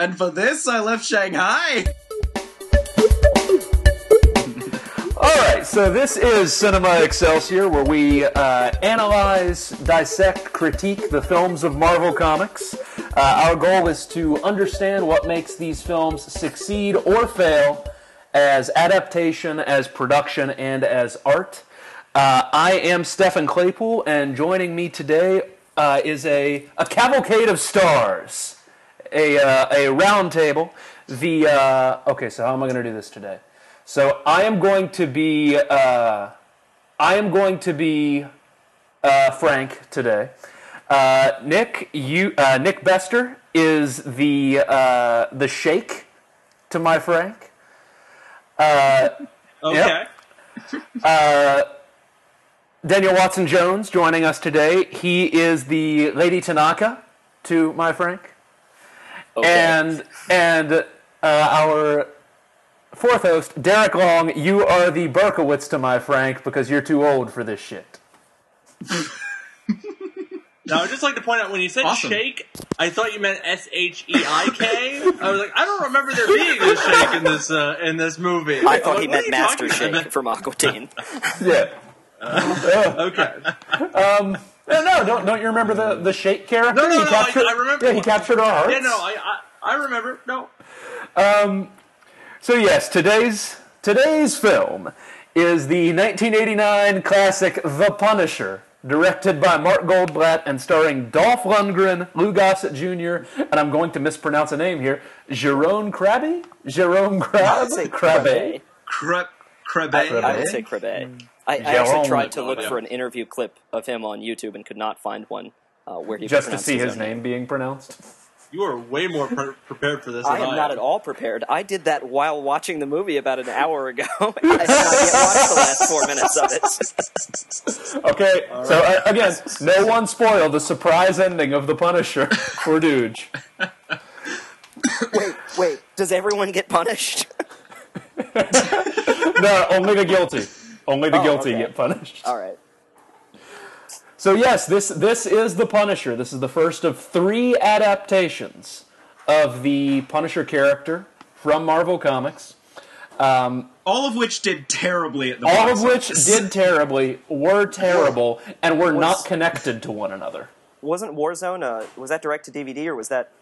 And for this, I left Shanghai. All right, so this is Cinema Excelsior, where we uh, analyze, dissect, critique the films of Marvel Comics. Uh, our goal is to understand what makes these films succeed or fail as adaptation, as production, and as art. Uh, I am Stephen Claypool, and joining me today uh, is a, a cavalcade of stars, a, uh, a round table. The uh, okay, so how am I going to do this today? So I am going to be uh, I am going to be uh, Frank today. Uh, Nick, you uh, Nick Bester is the uh, the Shake to my Frank. Uh, Okay. Daniel Watson Jones joining us today. He is the Lady Tanaka to my Frank. And and uh, our fourth host, Derek Long, you are the Berkowitz to my Frank because you're too old for this shit. Now, I'd just like to point out when you said Awesome. shake, I thought you meant S H E I K. I was like, I don't remember there being a shake in this uh, in this movie. I thought What he are meant you Master talking Shake from Aqua Teen. Yeah. about? Okay. No, no, don't don't you remember the the Shake character? No, no, he no, I- captured, I remember. Yeah, he captured our hearts. Yeah, no, I, I I remember. No. Um, So yes, today's today's film is the 1989 classic The Punisher, directed by Mark Goldblatt and starring Dolph Lundgren, Lou Gossett Jr., and I'm going to mispronounce a name here, Jerome Krabbe? Jerome I Crabbe? would say Crabbe. Crabbe. Crep, I, would say Crabbe. I, I actually tried to look for an interview clip of him on YouTube and could not find one uh, where he was Just to see his own name being pronounced. You are way more pre- prepared for this I than am not at all prepared. I did that while watching the movie about an hour ago. I have not yet watched the last four minutes of it. Okay, so uh, again, no one spoiled the surprise ending of The Punisher for Dooge. Wait, wait. Does everyone get punished? No, only the guilty. Only the Oh, guilty okay. get punished. All right. So yes, this this is the Punisher. This is the first of three adaptations of the Punisher character from Marvel Comics. All of which did terribly at the All box of which did terribly, were terrible, and were Was- not connected to one another. Wasn't Warzone, uh, was that direct to DVD or was that.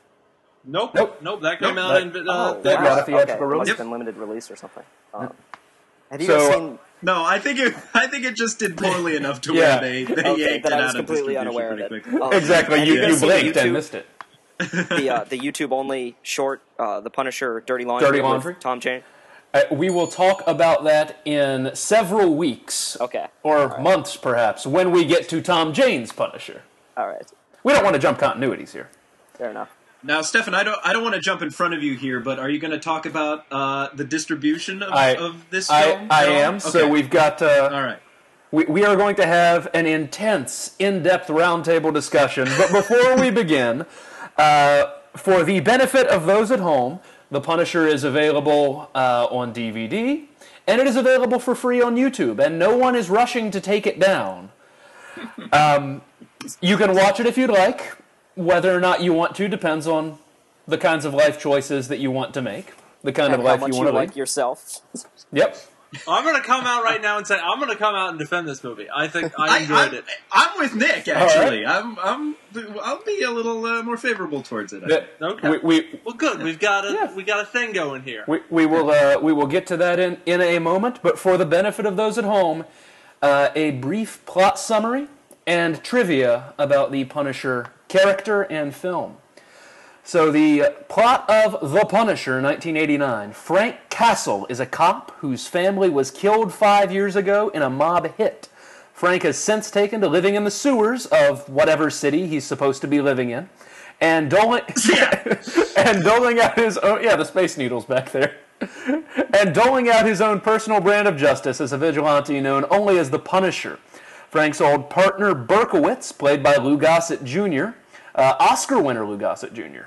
Nope. Nope. Nope. That came Nope, out that- in. Uh, oh, that wow. got a theatrical okay. release. Must have been limited release or something. Um, have you So- seen. No, I think it. I think it just did poorly enough to Yeah. where they, they Okay, yanked it I was out of completely distribution unaware of pretty it. quickly. Oh, Exactly, you, you you guys seen the blinked and YouTube? missed it. the uh, the YouTube only short, uh, the Punisher, Dirty Laundry, Dirty Laundry? Tom Jane. Uh, we will talk about that in several weeks, Okay, or months perhaps, when we get to Tom Jane's Punisher. all right, We don't want to jump continuities here. fair enough. Now, Stefan, I don't. I don't want to jump in front of you here, but are you going to talk about uh, the distribution of, I- of this I, film? I all? am. So we've got uh, All right. We, we are going to have an intense, in depth roundtable discussion. But before we begin, uh, for the benefit of those at home, The Punisher is available uh, on DVD, and it is available for free on YouTube, and no one is rushing to take it down. Um, you can watch it if you'd like. Whether or not you want to depends on the kinds of life choices that you want to make, the kind And of how life much you you want to like lead. yourself. Yep. I'm going to come out right now and say I'm going to come out and defend this movie. I think I I, enjoyed I'm, it. I'm with Nick. Actually, I'm. I'm. I'll be a little uh, more favorable towards it. I think. Okay. We, we, Well, good. We've got a Yeah. we got a thing going here. We, we will uh, we will get to that in, in a moment, but for the benefit of those at home, uh, a brief plot summary and trivia about the Punisher character and film. So the plot of The Punisher, 1989. Frank Castle is a cop whose family was killed five years ago in a mob hit. Frank has since taken to living in the sewers of whatever city he's supposed to be living in, and doling and doling out his own yeah the space needles back there, and doling out his own personal brand of justice as a vigilante known only as the Punisher. Frank's old partner Berkowitz, played by Lou Gossett Jr., uh, Oscar winner Lou Gossett Jr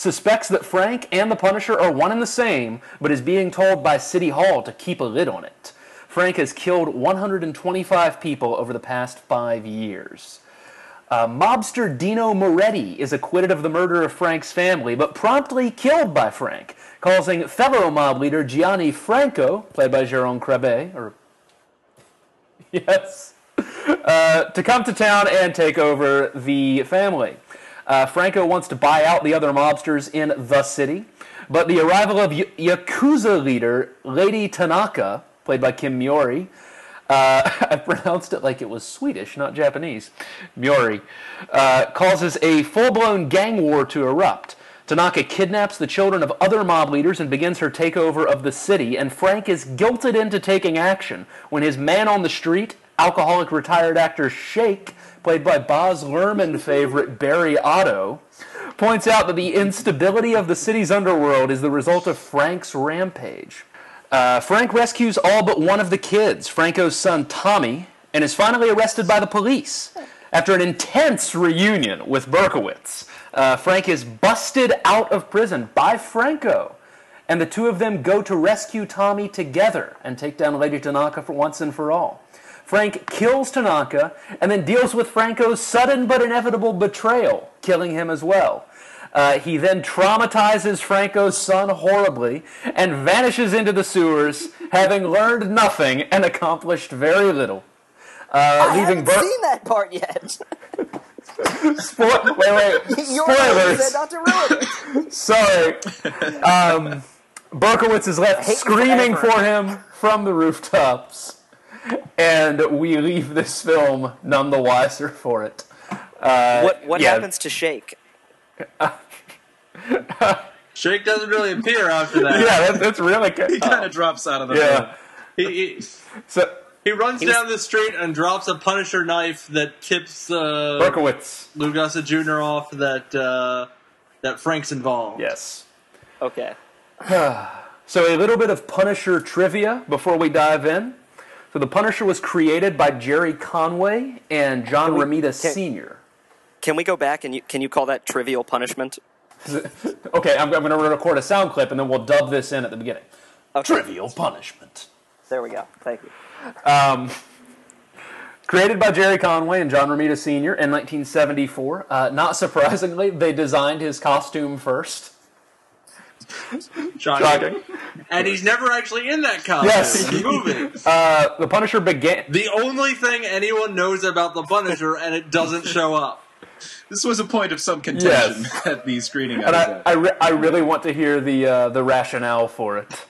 suspects that Frank and the Punisher are one and the same, but is being told by City Hall to keep a lid on it. Frank has killed 125 people over the past five years. Uh, mobster Dino Moretti is acquitted of the murder of Frank's family, but promptly killed by Frank, causing fellow mob leader Gianni Franco, played by Jerome Krabbe, or yes, uh, to come to town and take over the family. Uh, Franco wants to buy out the other mobsters in the city, but the arrival of y- Yakuza leader Lady Tanaka, played by Kim Miyori, uh, I pronounced it like it was Swedish, not Japanese, Miyori, uh, causes a full blown gang war to erupt. Tanaka kidnaps the children of other mob leaders and begins her takeover of the city, and Frank is guilted into taking action when his man on the street, alcoholic retired actor Shake, played by Baz Luhrmann favorite Barry Otto, points out that the instability of the city's underworld is the result of Frank's rampage. Uh, Frank rescues all but one of the kids, Franco's son Tommy, and is finally arrested by the police. After an intense reunion with Berkowitz, uh, Frank is busted out of prison by Franco, and the two of them go to rescue Tommy together and take down Lady Tanaka for once and for all. Frank kills Tanaka and then deals with Franco's sudden but inevitable betrayal, killing him as well. Uh, he then traumatizes Franco's son horribly and vanishes into the sewers, having learned nothing and accomplished very little. Uh, I leaving haven't Ber- seen that part yet. Spo- wait, wait. You're right, you said Spoilers. not to ruin it. Sorry. Um, Berkowitz is left screaming forever. for him from the rooftops, and we leave this film none the wiser for it. what what yeah. happens to Shake? Shake doesn't really appear after that. Yeah, that, that's really good. He kind of drops out of the Yeah. He, he, So he runs was- down the street and drops a Punisher knife that tips uh, Berkowitz, Lou Gossett Jr. off that uh, that Frank's involved. yes. Okay. So a little bit of Punisher trivia before we dive in. So the Punisher was created by Gerry Conway and John we- Romita can- Sr. Can we go back and you, can you call that trivial punishment? Okay, I'm, I'm going to record a sound clip and then we'll dub this in at the beginning. Okay. Trivial punishment. There we go. Thank you. Created by Gerry Conway and John Romita Sr. in 1974. Uh, not surprisingly, they designed his costume first. Shocking. And he's never actually in that costume Yes. in the movie. Uh, the Punisher began. the only thing anyone knows about the Punisher, and it doesn't show up. This was a point of some contention Yes. at the screening I And I. I, re- I really want to hear the uh, the rationale for it.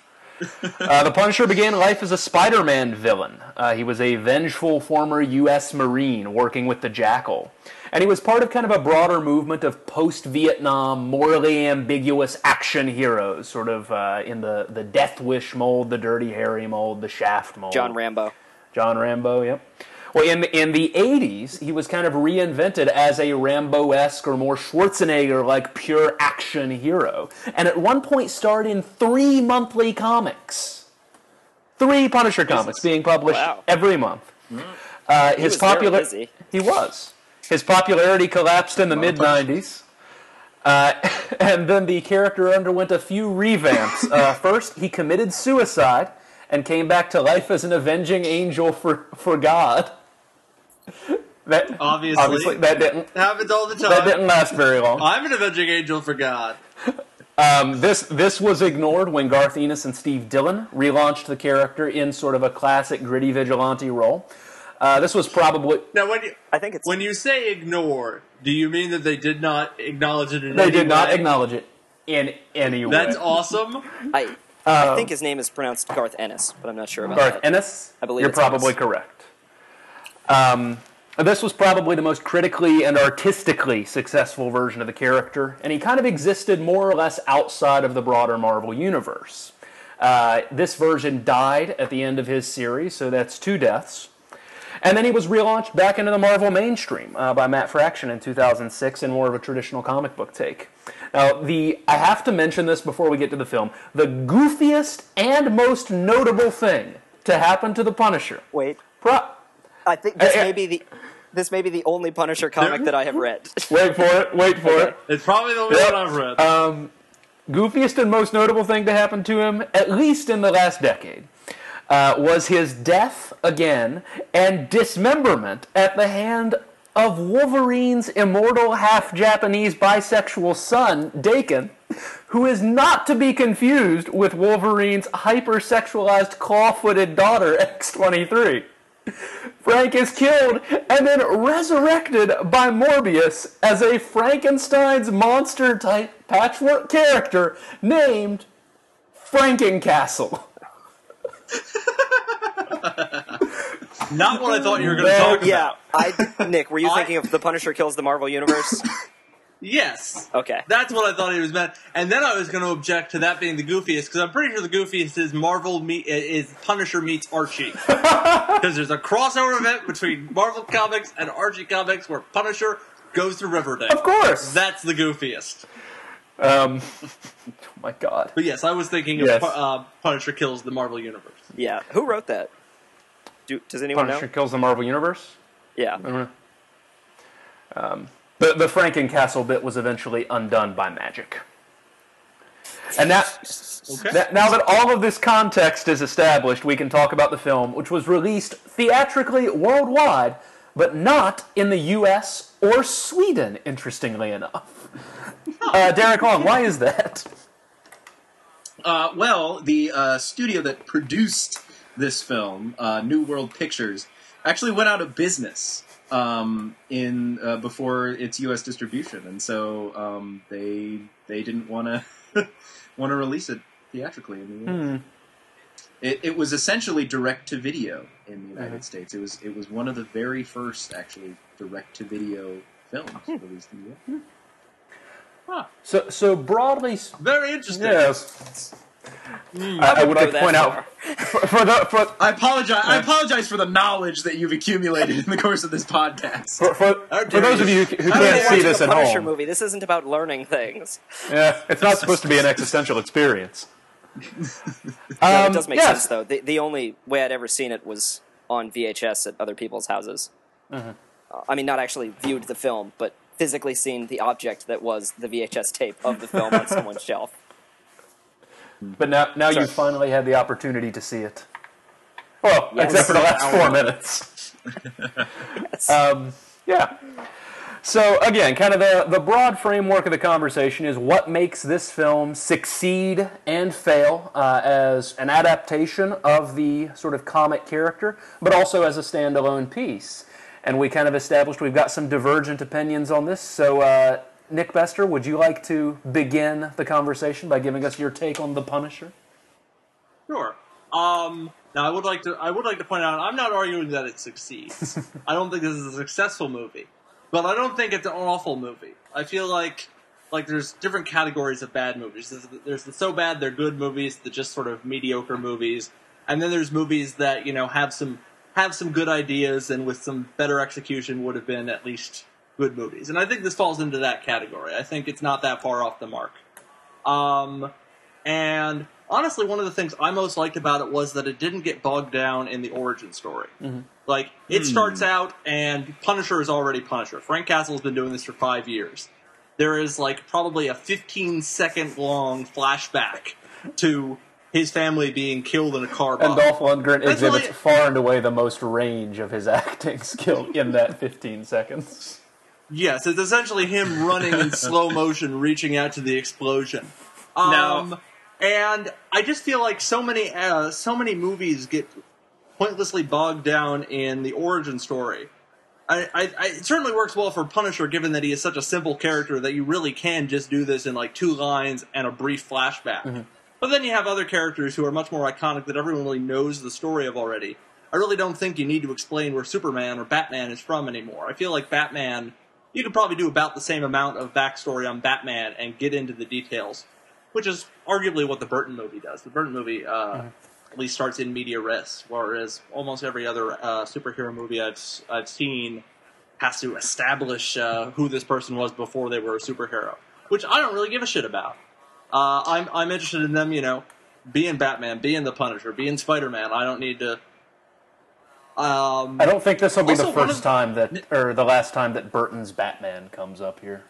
Uh, the Punisher began life as a Spider-Man villain. Uh, he was a vengeful former U.S. Marine working with the Jackal, and he was part of kind of a broader movement of post-Vietnam, morally ambiguous action heroes, sort of uh, in the the Death Wish mold, the Dirty Harry mold, the Shaft mold. John Rambo. John Rambo, yep. Well, in the, in the 80s, he was kind of reinvented as a Rambo esque or more Schwarzenegger like pure action hero. And at one point starred in three monthly comics. Three Punisher comics being published Wow. every month. Uh, his popular-. He was. His popularity collapsed in the mid 90s. Uh, and then the character underwent a few revamps. Uh, first, he committed suicide and came back to life as an avenging angel for, for God. That Obviously. obviously that didn't Happens all the time. that didn't last very long. I'm an avenging angel for God. Um, this this was ignored when Garth Ennis and Steve Dillon relaunched the character in sort of a classic gritty vigilante role. Uh, this was probably Now, when you I think it's when you say ignore, do you mean that they did not acknowledge it in they any did not way? acknowledge it in any way. That's awesome. I I think his name is pronounced Garth Ennis, but I'm not sure about Garth that. Ennis? I believe You're it's probably Ennis. correct. Um, this was probably the most critically and artistically successful version of the character, and he kind of existed more or less outside of the broader Marvel universe. Uh, this version died at the end of his series, so that's two deaths. And then he was relaunched back into the Marvel mainstream uh, by Matt Fraction in 2006 in more of a traditional comic book take. Now, the I have to mention this before we get to the film. The goofiest and most notable thing to happen to the Punisher. Wait, Pro- I think this Uh, may be the this may be the only Punisher comic that I have read. wait for it. Wait for Okay. it. It's probably the only Yep. one I've read. Um, goofiest and most notable thing to happen to him, at least in the last decade, uh, was his death again and dismemberment at the hand of Wolverine's immortal half Japanese bisexual son, Daken, who is not to be confused with Wolverine's hypersexualized claw footed daughter, X23. Frank is killed and then resurrected by Morbius as a Frankenstein's monster type patchwork character named Frankencastle. Not what I thought you were going to talk about. Yeah, about. I Nick, were you I- thinking of the Punisher kills the Marvel Universe? Yes. Okay. That's what I thought he was meant. And then I was going to object to that being the goofiest because I'm pretty sure the goofiest is Marvel meet is Punisher meets Archie because there's a crossover event between Marvel Comics and Archie Comics where Punisher goes to Riverdale. Of course. That's the goofiest. Um, oh my god. But yes, I was thinking of Yes. Pu- uh, Punisher kills the Marvel Universe. Yeah. Who wrote that? Do, does anyone know? Punisher know? kills the Marvel Universe? Yeah. I don't know. Um, the, the Frankencastle bit was eventually undone by magic. And that, Okay. that, now that all of this context is established, we can talk about the film, which was released theatrically worldwide, but not in the U.S. or Sweden, interestingly enough. Uh, Derek Long, why is that? Uh, well, the uh, studio that produced this film, uh, New World Pictures, actually went out of business um, in uh, before its U.S. distribution, and so um, they they didn't want to want to release it theatrically in the U.S. It, it was essentially direct to video in the United States. It was it was one of the very first actually direct to video films released in the U.S. So, so broadly, Very interesting. yes. I, I would like to point far. out for, for the for, I apologize. I apologize for the knowledge that you've accumulated in the course of this podcast. for, for, for those of you who How can't dare see this a at Punisher home, movie. This isn't about learning things. Yeah, it's not supposed to be an existential experience. No, Um, it does make yes. sense though. The, the only way I'd ever seen it was on VHS at other people's houses. Mm-hmm. Uh, I mean, not actually viewed the film, but physically seen the object that was the VHS tape of the film on someone's shelf. But now, now Sorry. you've finally had the opportunity to see it. Well, Yes. except for the last four minutes. um, yeah. So again, kind of the, the broad framework of the conversation is what makes this film succeed and fail uh, as an adaptation of the sort of comic character, but also as a standalone piece. And we kind of established we've got some divergent opinions on this. So, uh, Nick Bester, would you like to begin the conversation by giving us your take on The Punisher? Sure. Um, now, I would like to. I would like to point out. I'm not arguing that it succeeds. I don't think this is a successful movie, but I don't think it's an awful movie. I feel like like there's different categories of bad movies. There's, there's the so bad they're good movies, the just sort of mediocre movies, and then there's movies that you know have some have some good ideas and with some better execution would have been at least good movies. And I think this falls into that category. I think it's not that far off the mark. Um, and honestly, one of the things I most liked about it was that it didn't get bogged down in the origin story. Like, it starts out, and Punisher is already Punisher. Frank Castle's been doing this for five years. There is, like, probably a 15 second long flashback to his family being killed in a car bomb. And Dolph Lundgren That's exhibits really- far and away the most range of his acting skill in that 15 seconds. Yes, it's essentially him running in slow motion, reaching out to the explosion. Now- Um, and I just feel like so many, uh, so many movies get pointlessly bogged down in the origin story. I, I, I, it certainly works well for Punisher, given that he is such a simple character that you really can just do this in like two lines and a brief flashback. But then you have other characters who are much more iconic that everyone really knows the story of already. I really don't think you need to explain where Superman or Batman is from anymore. I feel like Batman, you could probably do about the same amount of backstory on Batman and get into the details, which is arguably what the Burton movie does. The Burton movie uh, at least starts in media res, whereas almost every other uh, superhero movie I've I've seen has to establish uh, who this person was before they were a superhero, which I don't really give a shit about. Uh, I'm I'm interested in them, you know, being Batman, being the Punisher, being Spider Man. I don't need to. Um, I don't think this will be the first of- time that, or the last time that Burton's Batman comes up here.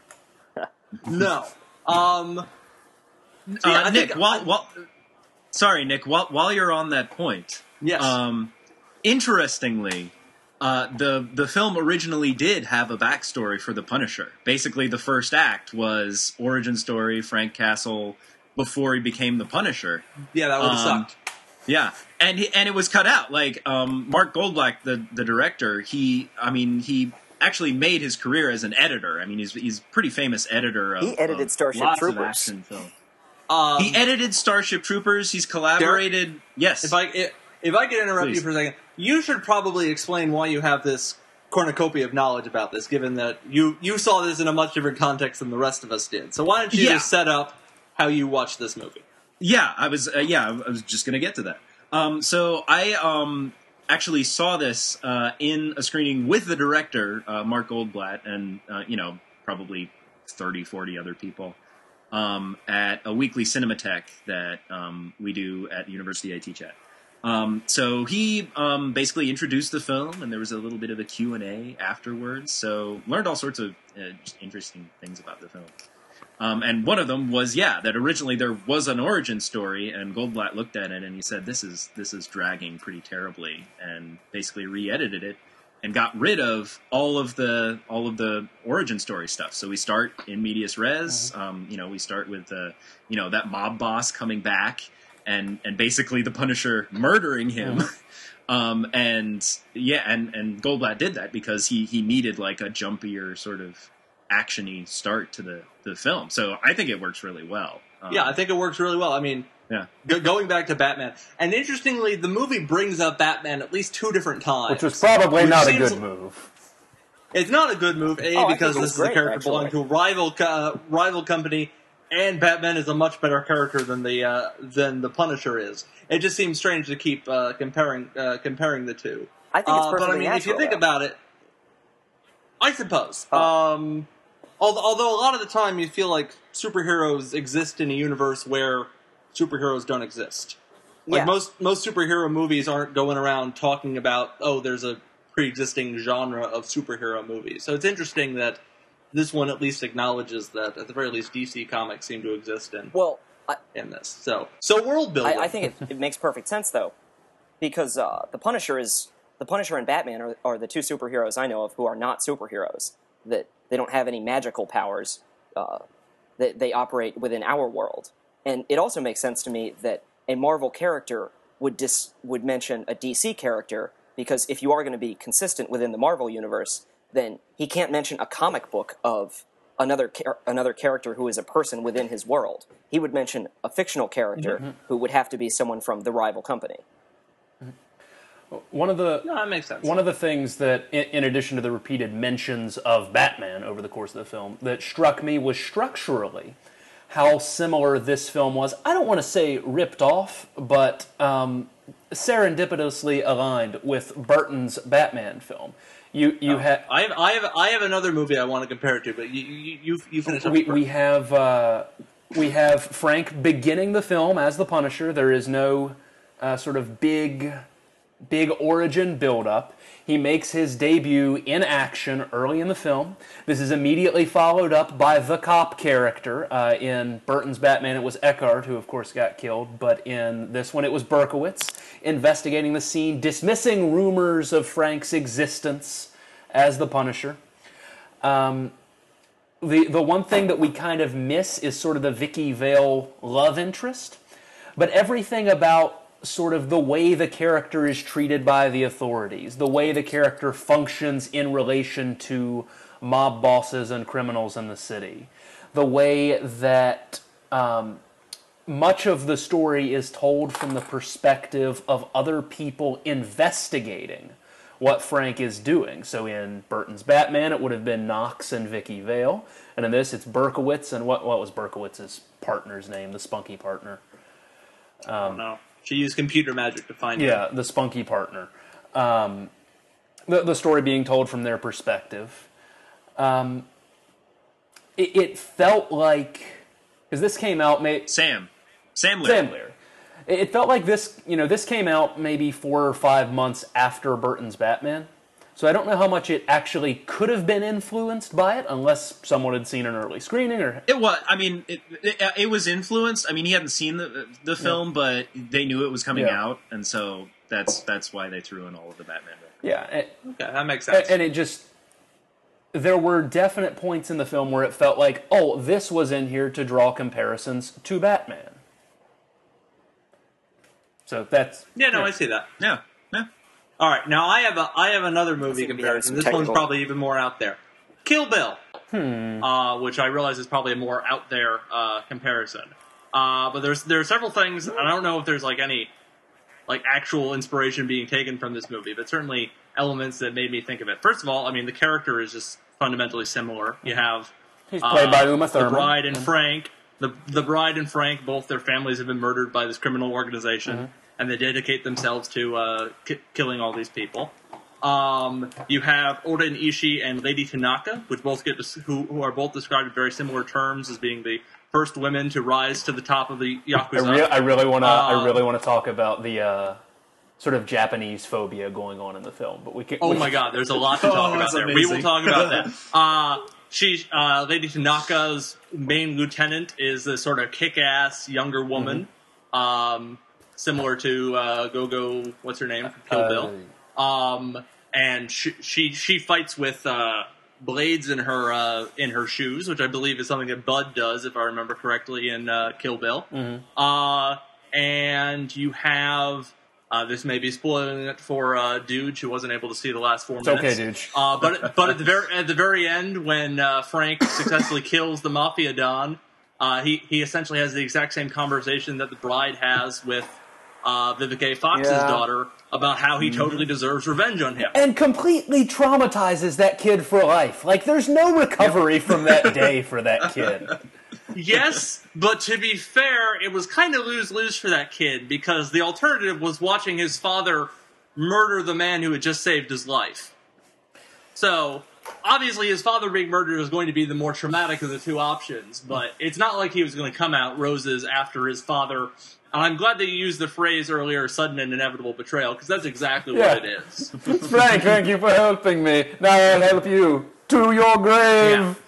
no. Um, Uh, Yeah, I Nick, think- while, while, sorry, Nick, while, while you're on that point, yes. um, interestingly, uh, the the film originally did have a backstory for the Punisher. Basically, the first act was origin story Frank Castle before he became the Punisher. Yeah, that would have Um, sucked. Yeah, and he, and it was cut out. Like um, Mark Goldblatt, the the director, he I mean he actually made his career as an editor. I mean he's he's a pretty famous editor. Of, He edited of Starship lots Troopers. Of action film. Um, He edited Starship Troopers. He's collaborated. yes, if I if, if I could interrupt Please. you for a second, you should probably explain why you have this cornucopia of knowledge about this, given that you you saw this in a much different context than the rest of us did. So why don't you Yeah. just set up how you watched this movie? Yeah, I was. Uh, yeah, I was just going to get to that. Um, so I um, actually saw this uh, in a screening with the director, uh, Mark Goldblatt, and uh, you know probably 30, 40 other people um, at a weekly Cinematheque that um, we do at the university I teach at. Um, so he um, basically introduced the film, and there was a little bit of a Q and A afterwards. So learned all sorts of uh, interesting things about the film. Um, and one of them was, yeah, that originally there was an origin story, and Goldblatt looked at it and he said, "This is this is dragging pretty terribly," and basically re-edited it and got rid of all of the all of the origin story stuff. So we start in medias res. Um, you know, we start with uh, you know that mob boss coming back and and basically the Punisher murdering him. Um, and yeah, and, and Goldblatt did that because he, he needed like a jumpier sort of actiony start to the, the film. So I think it works really well. Um, Yeah, I think it works really well. I mean, yeah. go- going back to Batman, and interestingly, the movie brings up Batman at least two different times, Which was probably Which not a good move. It's not a good move, A, Oh, because this was is a character actually. belonging to a rival co- uh, rival company, and Batman is a much better character than the uh, than the Punisher is. It just seems strange to keep uh, comparing uh, comparing the two. I think it's Uh, perfectly but I mean, if you think though. about it, I suppose. Oh. Um, although, although a lot of the time you feel like superheroes exist in a universe where superheroes don't exist. Like Yeah. most most superhero movies aren't going around talking about oh, there's a pre-existing genre of superhero movies. So it's interesting that this one at least acknowledges that at the very least DC comics seem to exist in Well, I, in this. So so world building. I, I think it, it makes perfect sense though, because uh, the Punisher is the Punisher and Batman are, are the two superheroes I know of who are not superheroes. That they don't have any magical powers. Uh, that they operate within our world, and it also makes sense to me that a Marvel character would dis, would mention a DC character because if you are going to be consistent within the Marvel universe, then he can't mention a comic book of another char- another character who is a person within his world. He would mention a fictional character who would have to be someone from the rival company. One of the no, that makes sense. One of the things that, in, in addition to the repeated mentions of Batman over the course of the film, that struck me was structurally how similar this film was. I don't want to say ripped off, but um, serendipitously aligned with Burton's Batman film. You you had I have, I have, I have another movie I want to compare it to, but you, you, you, you finish we, we have uh, we have Frank beginning the film as the Punisher. There is no uh, sort of big big origin build up. He makes his debut in action early in the film. This is immediately followed up by the cop character. Uh, in Burton's Batman, it was Eckhardt, who of course got killed, but in this one, it was Berkowitz investigating the scene, dismissing rumors of Frank's existence as the Punisher the the one thing that we kind of miss is sort of the Vicki Vale love interest, but everything about sort of the way the character is treated by the authorities, the way the character functions in relation to mob bosses and criminals in the city, the way that um, much of the story is told from the perspective of other people investigating what Frank is doing. So in Burton's Batman, it would have been Knox and Vicki Vale, and in this, it's Berkowitz and what what was Berkowitz's partner's name, the spunky partner. no. She used computer magic to find it. Yeah, the spunky partner. Um, the the story being told from their perspective. Um, it, it felt like because this came out may, Sam. Sam Lear. Sam Lear. It it felt like this, you know, this came out maybe four or five months after Burton's Batman. So I don't know how much it actually could have been influenced by it, unless someone had seen an early screening or. It was. I mean, it, it, it was influenced. I mean, he hadn't seen the the film, but they knew it was coming Yeah. out, and so that's that's why they threw in all of the Batman Yeah, and, Okay, that makes sense. and it just there were definite points in the film where it felt like, oh, this was in here to draw comparisons to Batman. So that's yeah, no, I see that. Yeah, yeah. All right, now I have a I have another movie comparison. some This one's probably even more out there. Kill Bill, uh, which I realize is probably a more out there uh, comparison. Uh, but there's there are several things, and I don't know if there's like any like actual inspiration being taken from this movie, but certainly elements that made me think of it. First of all, I mean the character is just fundamentally similar. You have he's played by uh, Uma the bride and Frank. The the bride and Frank, both their families have been murdered by this criminal organization, Mm-hmm. And they dedicate themselves to uh, ki- killing all these people. Um, you have O-Ren Ishii and Lady Tanaka, which both get des- who who are both described in very similar terms as being the first women to rise to the top of the I, yakuza. re- I really want to. I Uh, really want to talk about the uh, sort of Japanese phobia going on in the film, but we can. Oh we, my god, there's a lot to Oh, talk about that's there. We will talk about that. Uh, she, uh, Lady Tanaka's main lieutenant is a sort of kick-ass younger woman, um, similar to uh, Gogo. What's her name? from Kill Uh, Bill. Um, and she, she she fights with uh, blades in her uh, in her shoes, which I believe is something that Bud does, if I remember correctly, in uh, Kill Bill. Uh, and you have. Uh, this may be spoiling it for uh, Dude, who wasn't able to see the last four It's minutes. okay, dude. Uh, but but at the very at the very end, when uh, Frank successfully kills the mafia don, uh, he he essentially has the exact same conversation that the bride has with uh, Vivica Fox's Yeah. daughter about how he totally deserves revenge on him. and completely traumatizes that kid for life. Like, there's no recovery from that day for that kid. yes, but to be fair, it was kind of lose lose for that kid because the alternative was watching his father murder the man who had just saved his life. So obviously, his father being murdered is going to be the more traumatic of the two options, but it's not like he was going to come out roses after his father. And I'm glad that you used the phrase earlier, "sudden and inevitable betrayal," because that's exactly Yeah. what it is. Frank, thank you for helping me. Now I'll help you to your grave.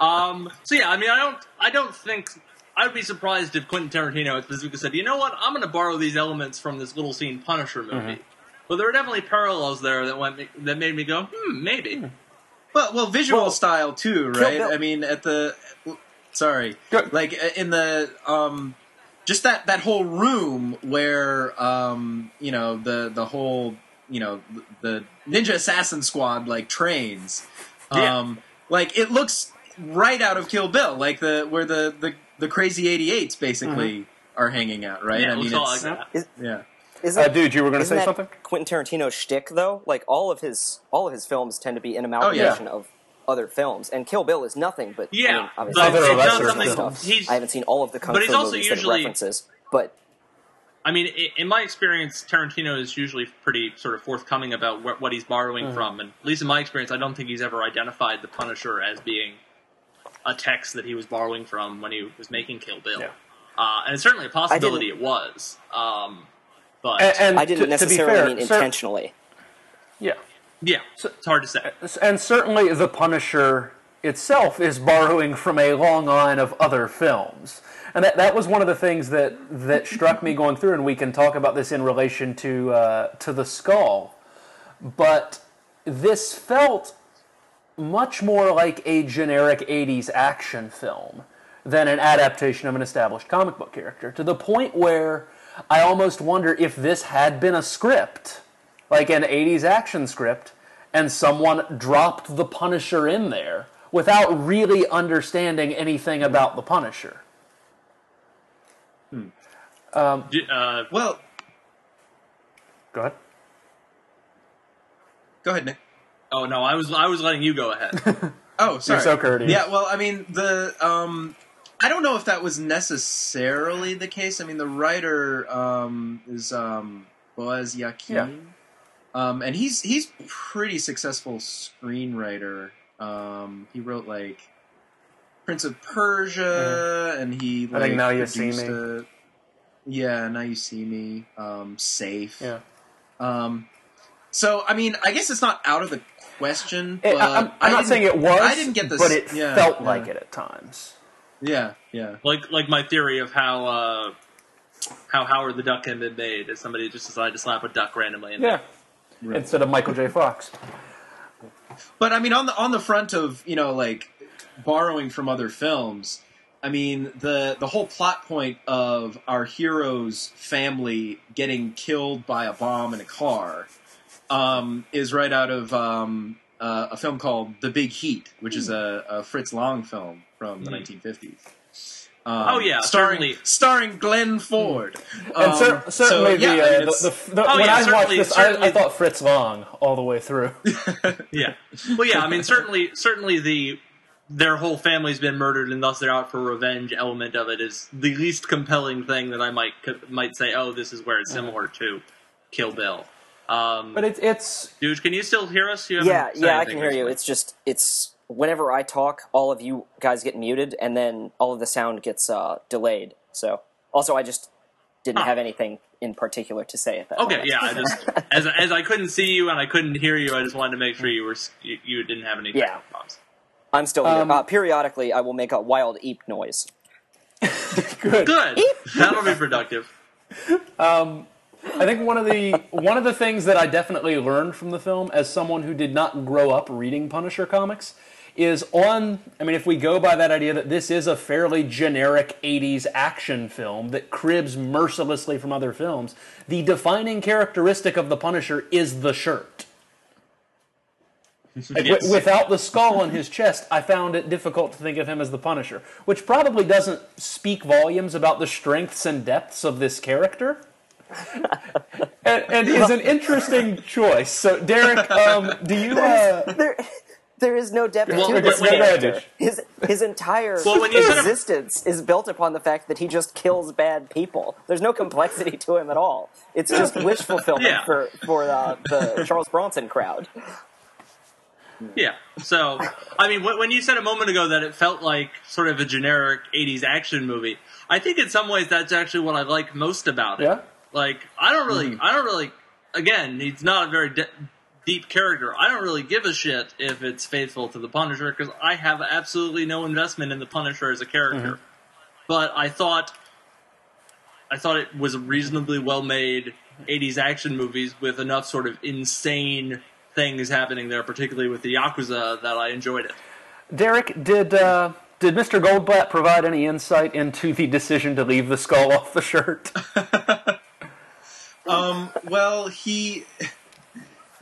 Um, so yeah, I mean, I don't, I don't think I would be surprised if Quentin Tarantino specifically said, "You know what? I'm going to borrow these elements from this little scene Punisher movie." Mm-hmm. But there are definitely parallels there that went that made me go, "Hmm, maybe." Well, well, visual Well, style too, Kill right? I mean, at the sorry, Go- like uh, in the um, just that that whole room where um, you know the the whole you know the ninja assassin squad like trains, Yeah. um, like it looks right out of Kill Bill, like the where the the, the crazy 88s basically are hanging out, right? Yeah, I mean, looks all like it's that. Is, yeah. Isn't, Uh, dude, you were going to say that something? Quentin Tarantino's shtick, though, like all of his all of his films tend to be an amalgamation of other films, and Kill Bill is nothing but I Yeah, mean, obviously, but Other it's lesser films. something. stuff. He's, I haven't seen all of the kung but fu he's also movies that it usually- references, but I mean, i- in my experience, Tarantino is usually pretty sort of forthcoming about wh- what he's borrowing Mm-hmm. from, and at least in my experience, I don't think he's ever identified the Punisher as being a text that he was borrowing from when he was making Kill Bill. Yeah. Uh, and it's certainly a possibility it was. Um, but And, and I didn't to, to necessarily fair, mean cer- intentionally. yeah. yeah, it's hard to say. And certainly the Punisher itself is borrowing from a long line of other films. And that, that was one of the things that, that struck me going through, and we can talk about this in relation to, uh, to The Skull. But this felt much more like a generic 80s action film than an adaptation of an established comic book character, to the point where I almost wonder if this had been a script, like an 80s action script, and someone dropped the Punisher in there without really understanding anything about the Punisher. D- Uh, Well, Go ahead. go ahead, Nick. oh no, I was I was letting you go ahead. Oh, sorry. You're so courteous. Yeah, well, I mean, the um, I don't know if that was necessarily the case. I mean, the writer um, is um, Boaz Yakin, Yeah. um, and he's he's pretty successful screenwriter. Um, he wrote like Prince of Persia, and he Mm-hmm. I like, think Now You See Me. a- yeah, now you see me. Um, safe. Yeah. Um, so I mean, I guess it's not out of the question. It- but I, am I not didn't- saying it was, I didn't get this, but it yeah, felt yeah. like it at times. Yeah, yeah. like like my theory of how uh, how Howard the Duck had been made, is somebody just decided to slap a duck randomly in Yeah. instead of Michael J. Fox. But I mean, on the on the front of you know like borrowing from other films, I mean the the whole plot point of our hero's family getting killed by a bomb in a car um, is right out of um, uh, a film called The Big Heat, which is a, a Fritz Lang film from the 1950s. Um, Oh, yeah, starring certainly. starring Glenn Ford. And cer- Um, certainly, so, yeah, the, I uh, mean, it's- the, the, the Oh, when yeah, I watched certainly- this, I, certainly- I thought Fritz Lang all the way through. Yeah. Well, yeah. I mean, certainly, certainly the their whole family's been murdered, and thus they're out for revenge. Element of it is the least compelling thing that I might might say. Oh, this is where it's similar to Kill Bill. Um, But it's it's dude, can you still hear us? You Yeah, yeah, I can hear you. recently. It's just it's whenever I talk, all of you guys get muted, and then all of the sound gets uh, delayed. So also, I just didn't Huh. have anything in particular to say at that. Okay, moment. yeah. I just as as I couldn't see you and I couldn't hear you, I just wanted to make sure you were you, you didn't have any Yeah. problems. I'm still here. Um, uh, periodically, I will make a wild eep noise. good. Good. That'll be productive. I think one of the one of the things that I definitely learned from the film, as someone who did not grow up reading Punisher comics, is on. I mean, if we go by that idea that this is a fairly generic '80s action film that cribs mercilessly from other films, the defining characteristic of the Punisher is the shirt. Yes. without the skull on his chest, I found it difficult to think of him as the Punisher, which probably doesn't speak volumes about the strengths and depths of this character. and, and is an interesting choice. So, Derek, um, do you? Uh, There, there is no depth Well, to when- this when you- character. His his entire Well, when you existence is built upon the fact that he just kills bad people. There's no complexity to him at all. It's just wish fulfillment Yeah. for for uh, the Charles Bronson crowd. Yeah. So, I mean, when when you said a moment ago that it felt like sort of a generic '80s action movie, I think in some ways that's actually what I like most about it. yeah. Like, I don't really, I don't really. Again, he's not a very de- deep character. I don't really give a shit if it's faithful to the Punisher because I have absolutely no investment in the Punisher as a character. But I thought, I thought it was a reasonably well made '80s action movies with enough sort of insane things happening there, particularly with the Yakuza, that I enjoyed it. Derek, did uh, did Mr. Goldblatt provide any insight into the decision to leave the skull off the shirt? Um, well, he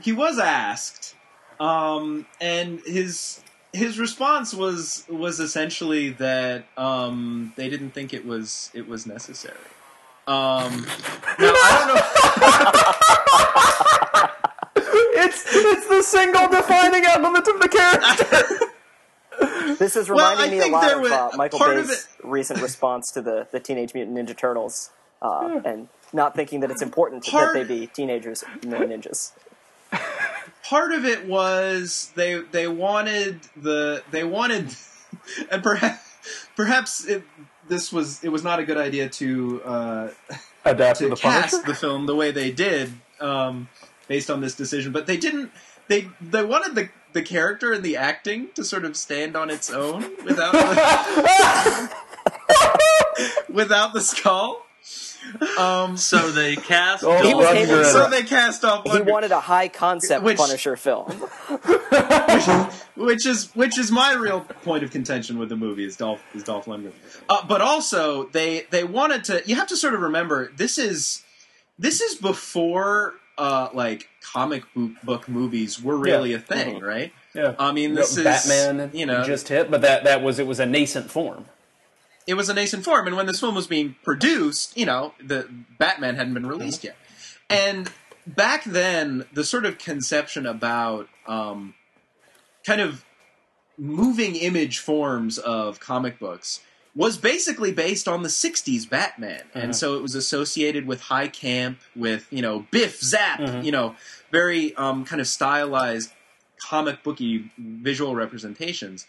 he was asked, um, and his his response was was essentially that um, they didn't think it was it was necessary. Um, now I don't know. it's it's the single defining element of the character. This is reminding I me a lot of was- uh, Michael part of Bay's recent response to the, the Teenage Mutant Ninja Turtles, uh, and not thinking that it's important Part- that they be teenagers, no ninjas. part of it was they they wanted the they wanted and perhaps perhaps it, this was it was not a good idea to uh, Adapt to to the cast Punisher. the film the way they did um, based on this decision, but they didn't. They they wanted the the character and the acting to sort of stand on its own without the, without the skull. Um, So they cast. Oh, He was able so they cast off He Lundgren, wanted a high concept Which- Punisher film. which is which is my real point of contention with the movie is Dolph is Dolph Lundgren. Uh, but also they they wanted to. You have to sort of remember this is this is before uh, like comic book, book movies were really Yeah. a thing, right? Yeah. I mean, this is Batman, You know, just hit, but that that was it was a nascent form. It was a nascent form, and when this film was being produced, you know, the Batman hadn't been released yet, and back then, the sort of conception about um, kind of moving image forms of comic books was basically based on the 60s Batman. And so it was associated with high camp, with, you know, biff, zap, you know, very um, kind of stylized comic booky visual representations.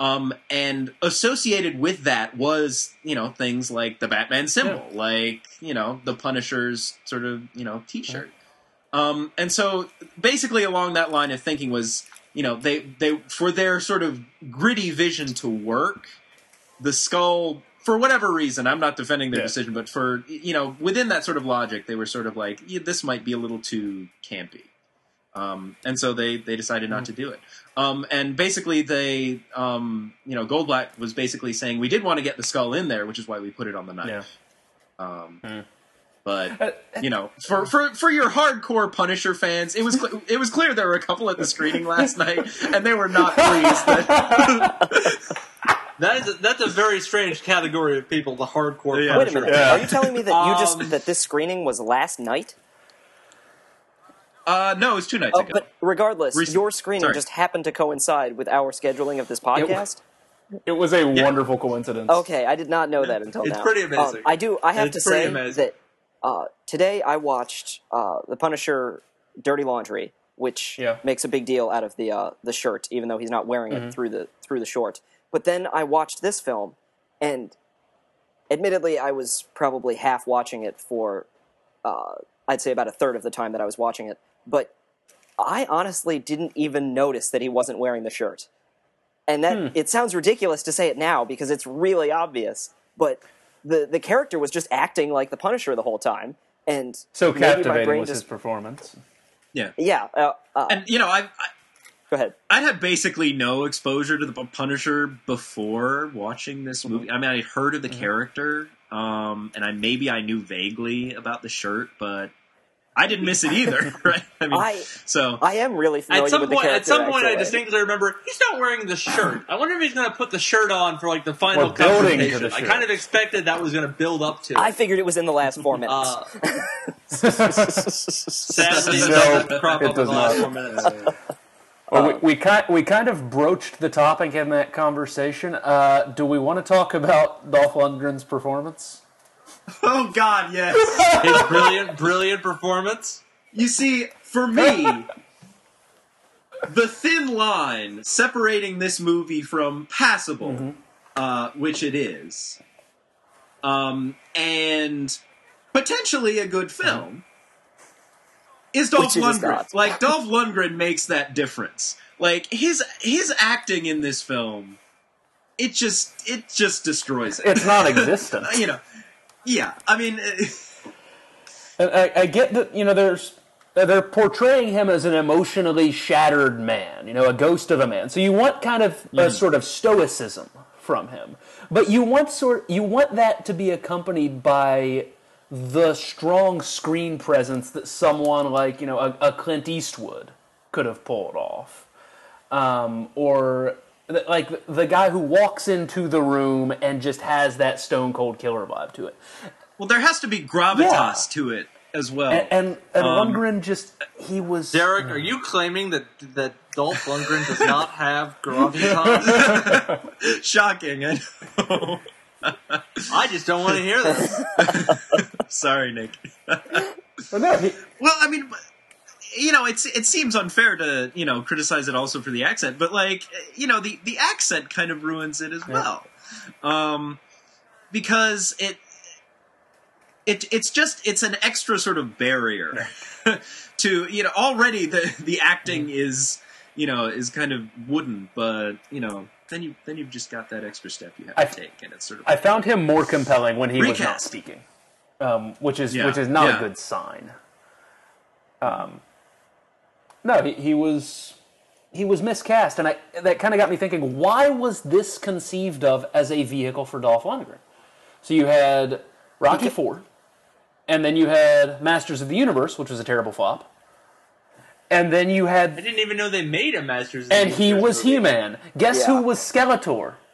Um, and associated with that was, you know, things like the Batman symbol, like, you know, the Punisher's sort of, you know, t shirt. Um, and so basically along that line of thinking was, you know, they, they, for their sort of gritty vision to work, the skull, for whatever reason, I'm not defending their Yeah. decision, but for, you know, within that sort of logic, they were sort of like, yeah, this might be a little too campy. Um, and so they, they decided not to do it. Um, and basically, they, um, you know, Goldblatt was basically saying we did want to get the skull in there, which is why we put it on the knife. Yeah. Um, But Uh, you know, for, for for your hardcore Punisher fans, it was cl- it was clear there were a couple at the screening last night, and they were not pleased. That, That is a, that's a very strange category of people. The hardcore. Yeah. Wait a minute. Yeah. Are you telling me that you just Um, that this screening was last night? Uh, no, it was two nights Oh, ago. but regardless, Recent- your screening sorry. just happened to coincide with our scheduling of this podcast. It was a wonderful coincidence. Okay, I did not know that until It's now. pretty amazing. Um, I do. I have It's to say amazing. that uh, today I watched uh, the Punisher Dirty Laundry, which Yeah. makes a big deal out of the uh, the shirt, even though he's not wearing Mm-hmm. it through the through the short. But then I watched this film, and admittedly, I was probably half watching it for uh, I'd say about a third of the time that I was watching it. But I honestly didn't even notice that he wasn't wearing the shirt. And that it sounds ridiculous to say it now because it's really obvious, but the the character was just acting like the Punisher the whole time, and so maybe my captivating was just his performance. yeah, yeah. Uh, uh, and you know, I, I go ahead. I had basically no exposure to the Punisher before watching this movie. I mean, I heard of the character, um, and I maybe I knew vaguely about the shirt, but I didn't miss it either, right? I mean, I so I am really familiar At some with point, character. at some point, I distinctly remember he's not wearing the shirt. I wonder if he's going to put the shirt on for like the final We're building to confrontation. the I kind of expected that was going to build up to. it. I figured it was in the last four minutes. Uh, sadly, it No, doesn't crop it up in does the last not. four minutes. Well, we, we kind we kind of broached the topic in that conversation. Uh, do we want to talk about Dolph Lundgren's performance? oh god, yes. His brilliant, brilliant performance. You see, for me, the thin line separating this movie from passable, uh, which it is, um, and potentially a good film, is Dolph Which Lundgren. not. Like Dolph Lundgren makes that difference. Like his his acting in this film, it just it just destroys it. It's non-existent. you know, yeah. I mean. And I, I get that you know there's they're portraying him as an emotionally shattered man, you know, a ghost of a man. So you want kind of a sort of stoicism from him, but you want sort you want that to be accompanied by the strong screen presence that someone like you know a, a Clint Eastwood could have pulled off, um, or like the guy who walks into the room and just has that stone cold killer vibe to it. Well, there has to be gravitas Yeah. to it as well. And, and, and Um, Lundgren just he was Derek, are you claiming that that Dolph Lundgren does not have gravitas? Shocking. I know. I just don't want to hear this. Sorry, Nick. But no, he, Well, I mean, you know, it's it seems unfair to you know criticize it also for the accent, but like you know the the accent kind of ruins it as well, um, because it it it's just it's an extra sort of barrier to you know already the the acting is you know is kind of wooden, but you know then you then you've just got that extra step you have to I- take, and it's sort of I found him more compelling when he was not speaking, um, which is Yeah, which is not yeah. a good sign. Um, no, he, he was he was miscast, and I that kind of got me thinking: Why was this conceived of as a vehicle for Dolph Lundgren? So you had Rocky Four, and then you had Masters of the Universe, which was a terrible flop, and then you had I didn't even know they made a Masters. of the and he Universe was movie. He Man. Guess Yeah. who was Skeletor?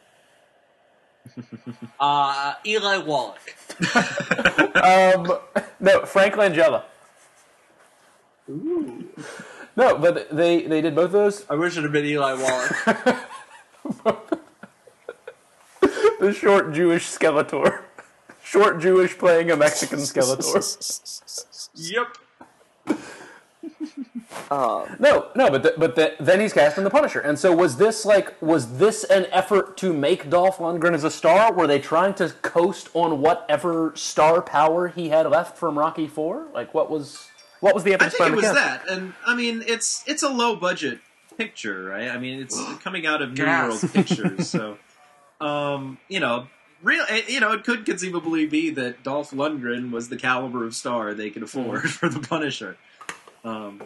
Uh, Eli Wallach. Um, no, Frank Langella. No, but they they did both of those. I wish it had been Eli Wallach. The short Jewish Skeletor, short Jewish playing a Mexican Skeletor. yep. Um, no, no, but the, but the, then he's cast in the Punisher, and so was this like was this an effort to make Dolph Lundgren as a star? Were they trying to coast on whatever star power he had left from Rocky Four? Like what was what was the I think it was cast? that, and I mean, it's it's a low budget picture, right? I mean, it's coming out of New Gas. World Pictures, so um, you know, real, eh, you know, it could conceivably be that Dolph Lundgren was the caliber of star they could afford for the Punisher. Um,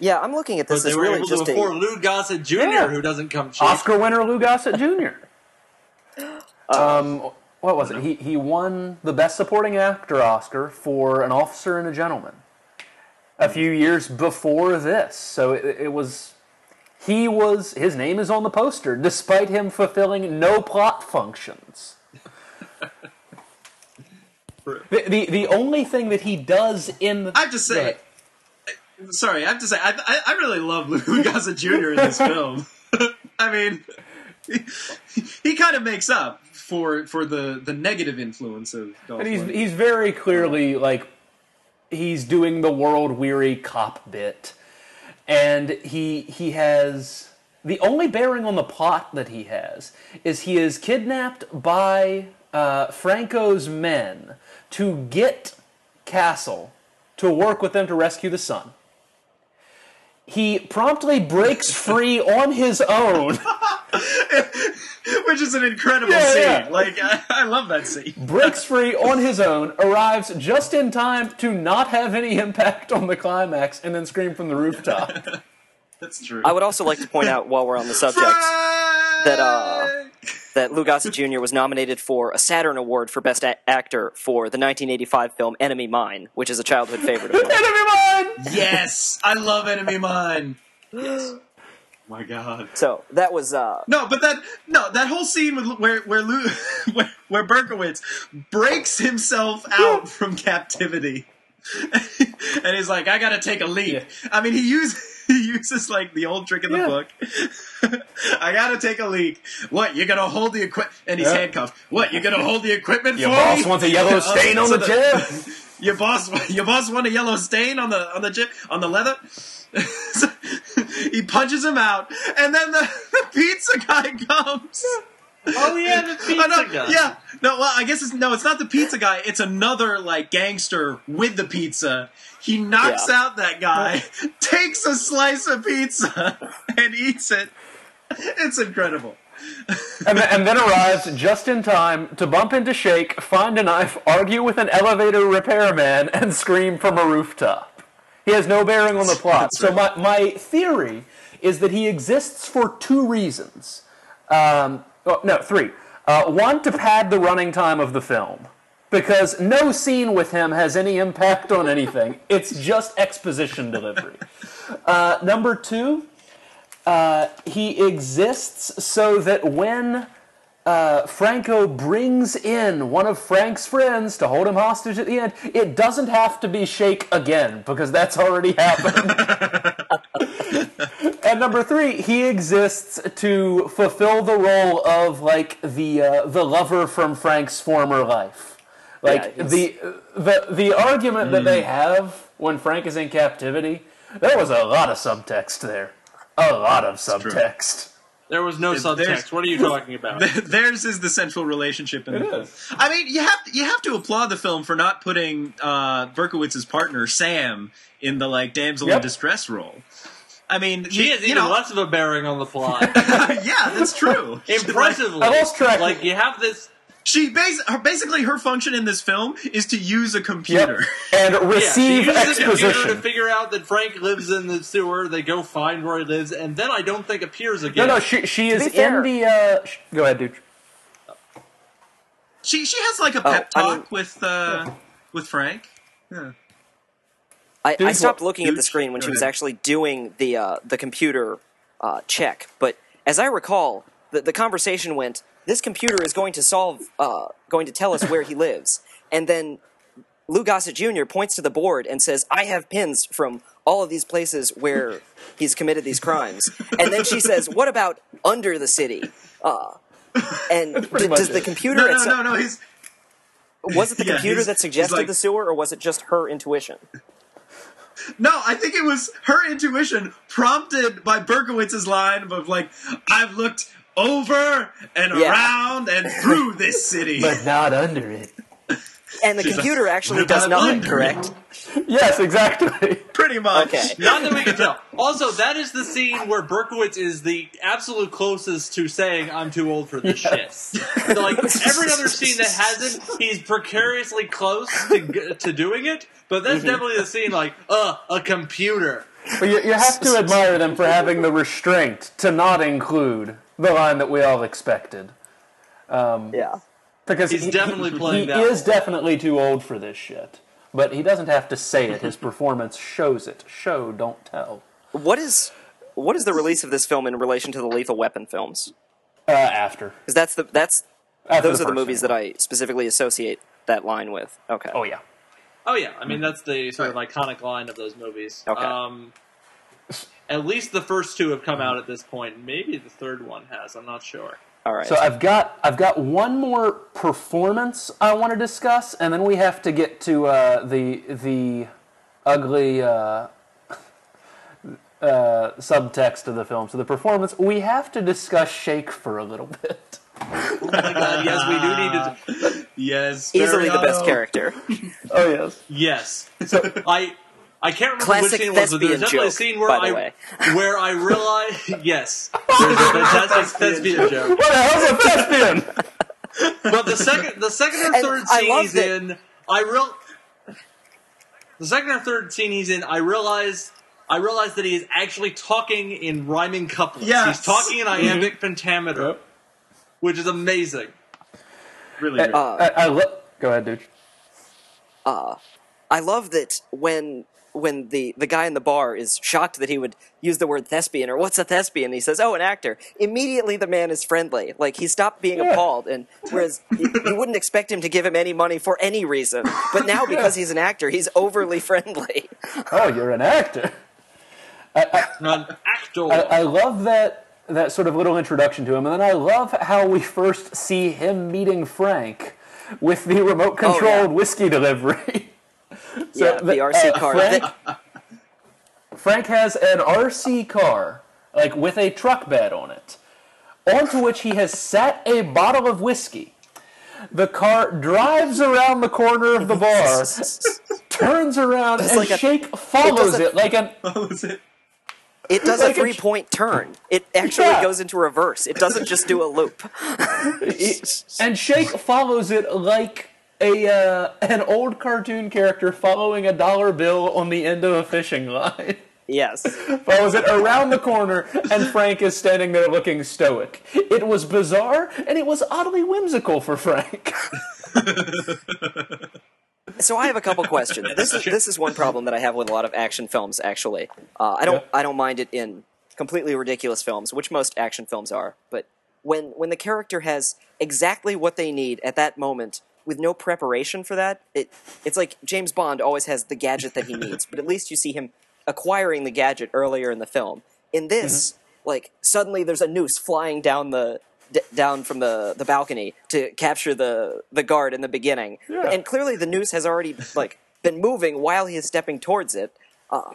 Yeah, I'm looking at this. But this they as were really able to just afford a. Lou Gossett Jr., Yeah. who doesn't come cheap. Oscar winner Lou Gossett Jr. um, what was it? He he won the Best Supporting Actor Oscar for An Officer and a Gentleman a few years before this. So it, it was he was his name is on the poster, despite him fulfilling no plot functions. The, the the only thing that he does in the I have to say, ahead. sorry, I have to say, I, I, I really love Gossett Jr. in this film. I mean, he, he kind of makes up for for the, the negative influence of Dolph And he's Lundgren. he's very clearly like he's doing the world weary cop bit, and he he has the only bearing on the plot that he has is he is kidnapped by uh, Franco's men to get Castle to work with them to rescue the son. He promptly breaks free on his own. which is an incredible Yeah, scene. yeah. Like I, I love that scene. breaks free on his own, arrives just in time to not have any impact on the climax, and then scream from the rooftop. That's true. I would also like to point out while we're on the subject that, uh, that Lou Gossett Jr. was nominated for a Saturn Award for Best a- Actor for the 1985 film Enemy Mine, which is a childhood favorite of mine. Enemy mine! yes, I love Enemy Mine. My God. So that was uh, No, but that no, that whole scene with where where Lou, where, where Berkowitz breaks himself out from captivity, and he's like, "I gotta take a leak." Yeah. I mean, he uses he uses like the old trick in the Yeah. book. I gotta take a leak. What? You're gonna hold the equipment? And he's Yeah. handcuffed. What? You're gonna hold the equipment for? Your for boss me? wants a yellow Uh, stain on so the chair. Your boss, your boss want a yellow stain on the on the on the leather. So he punches him out, and then the, the pizza guy comes. Oh yeah, the pizza Oh, no, guy. Yeah, no. Well, I guess it's no. It's not the pizza guy. It's another like gangster with the pizza. He knocks Yeah. out that guy, takes a slice of pizza, and eats it. It's incredible. and, then, and then arrives just in time to bump into Shake, find a knife, argue with an elevator repairman, and scream from a rooftop. He has no bearing on the plot. That's So my, my theory is that he exists for two reasons. Um, oh, no, three. Uh, one, to pad the running time of the film. Because no scene with him has any impact on anything. It's just exposition delivery. Uh, number two, uh, he exists so that when uh, Franco brings in one of Frank's friends to hold him hostage at the end, it doesn't have to be Shake again because that's already happened. and number three, he exists to fulfill the role of like the uh, the lover from Frank's former life. Like Yeah, the the the argument that they have when Frank is in captivity, there was a lot of subtext there. A lot of subtext. There was no There's- subtext. What are you talking about? Theirs is the central relationship in the It film. is. I mean, you have you have to applaud the film for not putting uh, Berkowitz's partner Sam in the like damsel in distress role. I mean, She you, has you even know, less of a bearing on the plot. yeah, that's true. Impressively, I lost track. Like you have this. She bas- her, basically her function in this film is to use a computer. And she receive uses the computer to figure out that Frank lives in the sewer. They go find where he lives, and then I don't think appears again. no, no, she she is in the. Uh, sh- go ahead, dude. She she has like a Oh, pep I talk mean- with uh, with Frank. I, Dude, I stopped what- looking at the screen when she was ahead. actually doing the uh, the computer uh, check. But as I recall, the, the conversation went: "This computer is going to solve, uh, going to tell us where he lives," and then Lou Gossett Jr. points to the board and says, "I have pins from all of these places where he's committed these crimes." And then she says, "What about under the city?" Uh, and d- does the computer No, no, no, no. He's was it the Yeah, computer that suggested like- the sewer, or was it just her intuition? No, I think it was her intuition prompted by Berkowitz's line of like, "I've looked over and Yeah. around and through this city." But not under it. And the She's computer like, actually does about not, under correct? Yes, exactly. Pretty much. Okay. Not that we can tell. Also, that is the scene where Berkowitz is the absolute closest to saying, "I'm too old for this Yes. shit." So, like every other scene that hasn't, he's precariously close to to doing it. But that's definitely the scene, like, uh, a computer. But you, you have to admire them for having the restraint to not include the line that we all expected. Yeah. Because He's he, definitely he, playing he that is role. definitely too old for this shit. But he doesn't have to say it. His performance shows it. Show, don't tell. What is what is the release of this film in relation to the Lethal Weapon films? Uh, after. Because that's the that's After those are the movies one. that I specifically associate that line with. Okay. Oh yeah. Oh yeah, I mean that's the sort of iconic line of those movies. Okay. Um, at least the first two have come out at this point. Maybe the third one has. I'm not sure. All right. So I've got I've got one more performance I want to discuss, and then we have to get to uh, the the ugly uh, uh, subtext of the film. So the performance we have to discuss Shake for a little bit. Oh my god, yes, we do need to. Yes, Easily the best character. Oh yes. Yes. So I I can't remember Classic which scene it was, but there's thespian definitely a scene where the I where I realized yes, there's a fantastic thespian joke. What the hell's a thespian? But the second the second or third I scene love he's that- in, I real the second or third scene he's in, I realized I realized that he is actually talking in rhyming couplets. Yes. He's talking in iambic pentameter, Yep. which is amazing. Really, really. Uh, I, I lo- Go ahead, dude. I love that when when the, the guy in the bar is shocked that he would use the word thespian or what's a thespian, he says, "Oh, an actor." Immediately, the man is friendly. Like he stopped being Yeah. appalled, and whereas you, you wouldn't expect him to give him any money for any reason, but now because he's an actor, he's overly friendly. Oh, you're an actor. An actor. I, I love that that sort of little introduction to him, and then I love how we first see him meeting Frank with the remote controlled Oh, yeah. whiskey delivery. So yeah, the, RC uh, car. Frank, Frank has an RC car, like with a truck bed on it, onto which he has set a bottle of whiskey. The car drives around the corner of the bar, turns around, and like a- Shake follows doesn't- it like an What was it? It does a Like a- three point turn. It actually Yeah. goes into reverse. It doesn't just do a loop. and Shake follows it like a uh, an old cartoon character following a dollar bill on the end of a fishing line. Yes. follows it around the corner, and Frank is standing there looking stoic. It was bizarre, and it was oddly whimsical for Frank. So I have a couple questions. This is this is one problem that I have with a lot of action films. Actually, uh, I don't Yeah. I don't mind it in completely ridiculous films, which most action films are. But when when the character has exactly what they need at that moment with no preparation for that, it it's like James Bond always has the gadget that he needs, but at least you see him acquiring the gadget earlier in the film. In this, like suddenly there's a noose flying down the d- down from the, the balcony to capture the the guard in the beginning, Yeah. and clearly the noose has already like been moving while he is stepping towards it. Uh,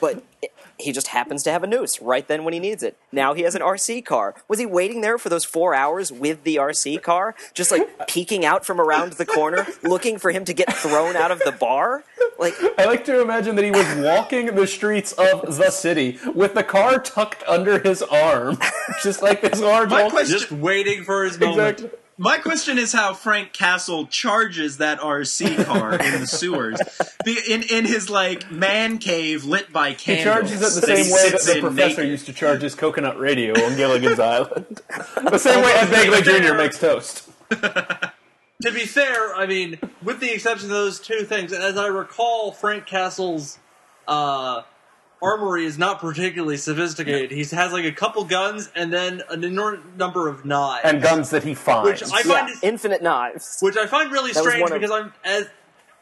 but it, he just happens to have a noose right then when he needs it. Now he has an RC car. Was he waiting there for those four hours with the RC car, just like peeking out from around the corner, looking for him to get thrown out of the bar? Like, I like to imagine that he was walking the streets of the city with the car tucked under his arm, just like this large. My old- question- Just waiting for his moment. Exactly. My question is how Frank Castle charges that RC car in the sewers, in in his like man cave lit by He candles. charges it the same way that the professor naked. used to charge his coconut radio on Gilligan's Island. The same way Ed Begley Jr. makes toast. To be fair, I mean, with the exception of those two things, and as I recall, Frank Castle's uh, armory is not particularly sophisticated. He has like a couple guns and then an enormous number of knives, And guns that he finds. which I yeah, find is, infinite knives. which I find really That strange one of- because I'm as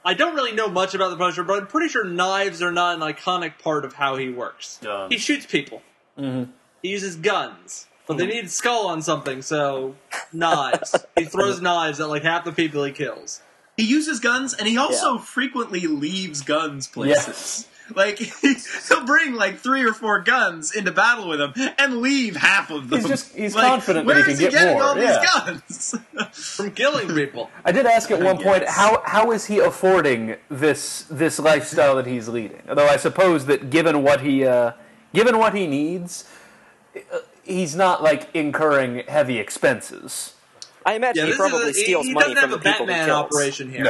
I don't really know much about the Punisher, but I'm pretty sure knives are not an iconic part of how he works. Yeah. He shoots people. Mm-hmm. He uses guns, but they need skull on something, so knives. he throws knives at like half the people he kills. He uses guns, and he also Yeah. frequently leaves guns places. Like he'll bring like three or four guns into battle with him, and leave half of them. He's just- he's Like, confident that he is can get getting more, all yeah. these guns? From killing people. I did ask at one point how how is he affording this this lifestyle that he's leading? Although I suppose that given what he uh, given what he needs, uh, he's not like incurring heavy expenses. I imagine he probably is a, steals he, he money doesn't from have the a people he Batman kills. operation here.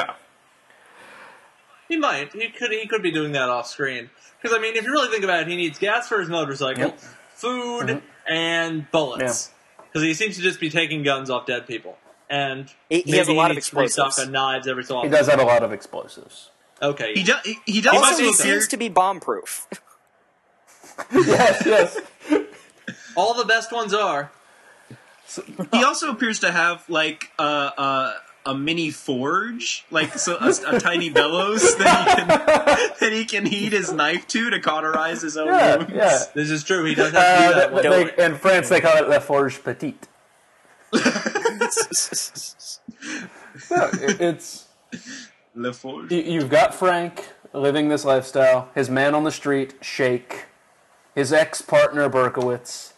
He might. He could. He could be doing that off screen. Because I mean, if you really think about it, he needs gas for his motorcycle, Yep. food, and bullets. Because he seems to just be taking guns off dead people. And He- he has a lot of needs to restock explosives. on knives every so often. He does have a lot of explosives. Okay. He, does. he, he does Also, also he seems to be bomb-proof. yes, yes. All the best ones are. he also appears to have like uh, uh, a mini forge, like so a, a tiny bellows that he can that he can heat his knife to to cauterize his own Yeah, wounds. yeah. This is true. He does have to Uh, do that. they- they- in France, they call it la forge petite. No, it- it's Le forge. you- you've got Frank living this lifestyle. His man on the street, Shake. His ex-partner Berkowitz.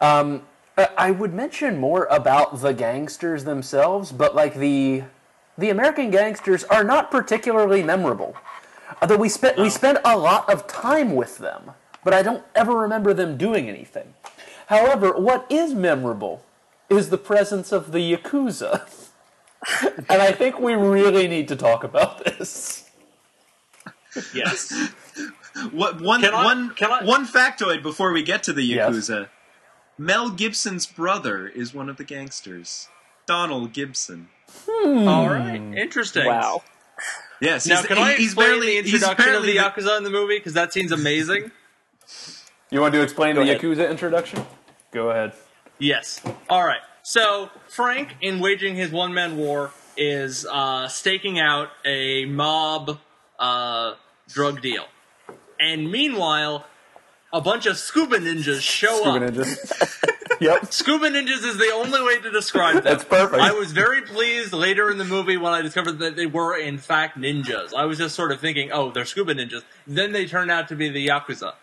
Um, I- I would mention more about the gangsters themselves, but like the the American gangsters are not particularly memorable. Although we spent we spent a lot of time with them, but I don't ever remember them doing anything. However, what is memorable is the presence of the Yakuza. and I think we really need to talk about this. Yes. What one Can I- one- can I- one factoid before we get to the Yes. Yakuza? Mel Gibson's brother is one of the gangsters, Donald Gibson. All right. Interesting. wow. Yes, Now, he's, can I he's explain barely the he's introduction of the apparently Yakuza in the movie? Because that seems amazing. You want to explain the ahead. Yakuza introduction? Go ahead. Yes. All right. So Frank, in waging his one-man war, is uh, staking out a mob uh, drug deal, and meanwhile, a bunch of scuba ninjas show up. Scuba up. ninjas. yep. Scuba ninjas is the only way to describe them. That's perfect. I was very pleased later in the movie when I discovered that they were in fact ninjas. I was just sort of thinking, oh, they're scuba ninjas. Then they turned out to be the yakuza.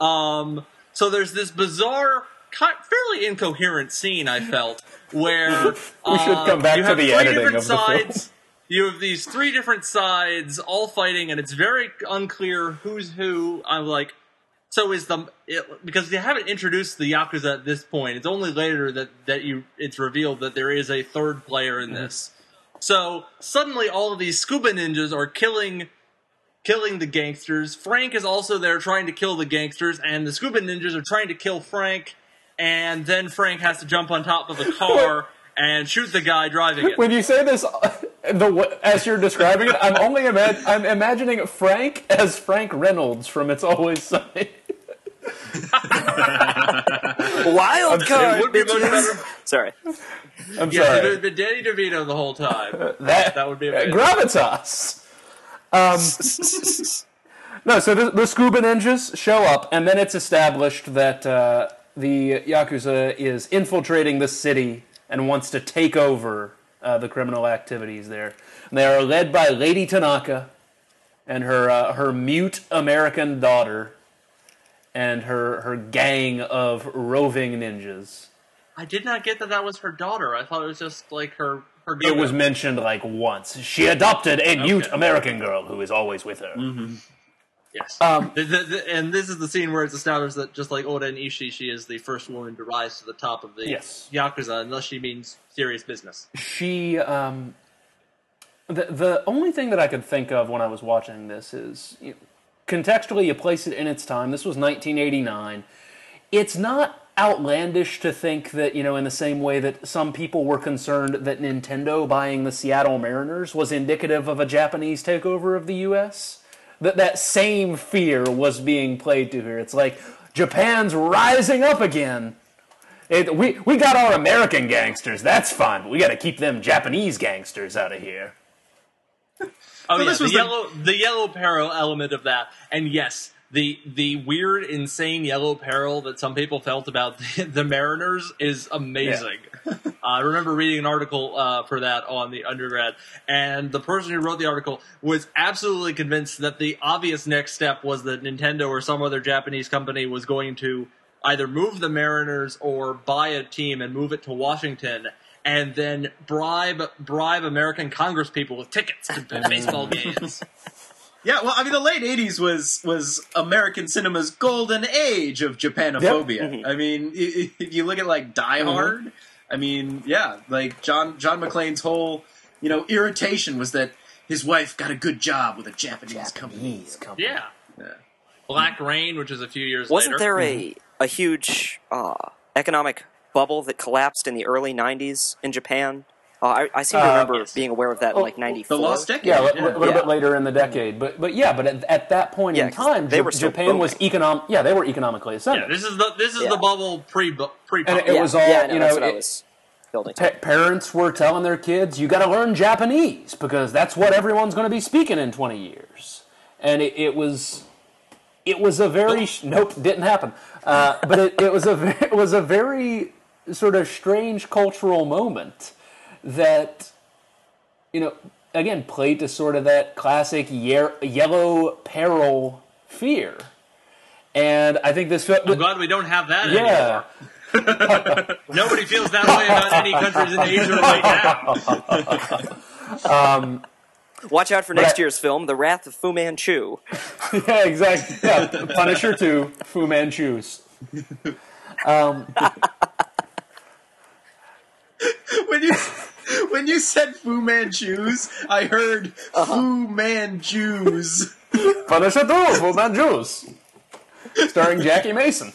Um, so there's this bizarre, fairly incoherent scene I felt where We should uh, come back you to the editing of the film. sides. You have these three different sides all fighting, and it's very unclear who's who. I'm like, so is the it, because they haven't introduced the yakuza at this point. It's only later that that you it's revealed that there is a third player in this. Mm-hmm. So suddenly, all of these scuba ninjas are killing killing the gangsters. Frank is also there trying to kill the gangsters, and the scuba ninjas are trying to kill Frank. And then Frank has to jump on top of a car and shoot the guy driving it. When you say this, the as you're describing it, I'm only ima- I'm imagining Frank as Frank Reynolds from It's Always Sunny. Wild It card, would be much better. Sorry. I'm Yeah, sorry. if it had been Danny DeVito the whole time. that, that would be uh, amazing. gravitas. Um, no, so the, the scuba ninjas show up, and then it's established that uh, the yakuza is infiltrating the city and wants to take over uh, the criminal activities there. And they are led by Lady Tanaka and her uh, her mute American daughter and her her gang of roving ninjas. I did not get that that was her daughter. I thought it was just like her. her It was mentioned like once. She adopted a mute American girl who is always with her. Yes. Um, The- the- the- and this is the scene where it's established that just like O-Ren Ishii, she is the first woman to rise to the top of the Yes. Yakuza, unless she means serious business. she um the the only thing that I could think of when I was watching this is you contextually you place it in its time. This was 1989. It's not outlandish to think that you know in the same way that some people were concerned that Nintendo buying the Seattle Mariners was indicative of a Japanese takeover of the US. That that same fear was being played to here. It's like Japan's rising up again. It, we we got our American gangsters. That's fine. But we got to keep them Japanese gangsters out of here. Oh yeah, this the was the- yellow the yellow peril element of that, and yes, the the weird, insane yellow peril that some people felt about the, the Mariners is amazing. I remember reading an article uh, for that on the undergrad, and the person who wrote the article was absolutely convinced that the obvious next step was that Nintendo or some other Japanese company was going to either move the Mariners or buy a team and move it to Washington. And then bribe bribe American Congresspeople with tickets to baseball games. Yeah, well, I mean, the late '80s was was American cinema's golden age of Japanophobia. Mm-hmm. I mean, i- i- if you look at like Die mm-hmm. Hard, I mean, yeah, like John John McClane's whole you know irritation was that his wife got a good job with a Japanese company. Japanese company. Yeah. Yeah. Black Rain, which is a few years Wasn't later. there a mm-hmm. a huge uh, economic bubble that collapsed in the early '90s in Japan? Uh, I, I seem to Uh, remember yes. being aware of that in Oh, like The '94. Lost Decade. Yeah, a little Yeah. bit later in the decade, but but yeah, but at, at that point Yeah, in 'cause time, they Ja- were still Japan was booming. economic. Yeah, they were economically ascendant. Yeah, this is the this is Yeah. the bubble pre pre. And it yeah, was all, yeah, I know, you that's know, what I it- was building. Pa- parents were telling their kids, "You got to learn Japanese because that's what everyone's going to be speaking in 20 years." And it, it was, it was a very nope, didn't happen. Uh, but it, it was a it was a very sort of strange cultural moment that, you know, again played to sort of that classic ye- yellow peril fear. And I think this film, I'm glad we don't have that yeah. anymore. Nobody feels that way about any countries in Asia right now. Um, Watch out for next I- year's film, The Wrath of Fu Manchu. Yeah, exactly. Yeah, Punisher 2, Fu Manchus. Um, when you when you said Fu Manchus, I heard Uh-huh. Fu Manchus. Punisher 2, Fu Manchus. Starring Jackie Mason.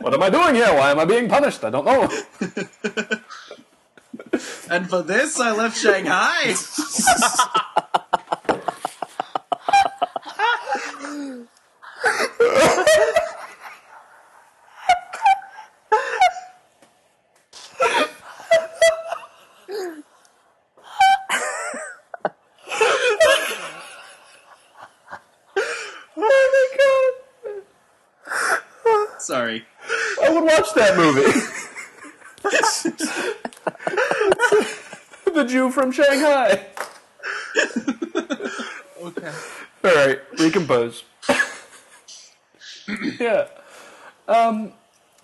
What am I doing here? Why am I being punished? I don't know. And for this, I left Shanghai. Sorry. I would watch that movie. the Jew from Shanghai. Okay. All right, recompose. yeah. Um,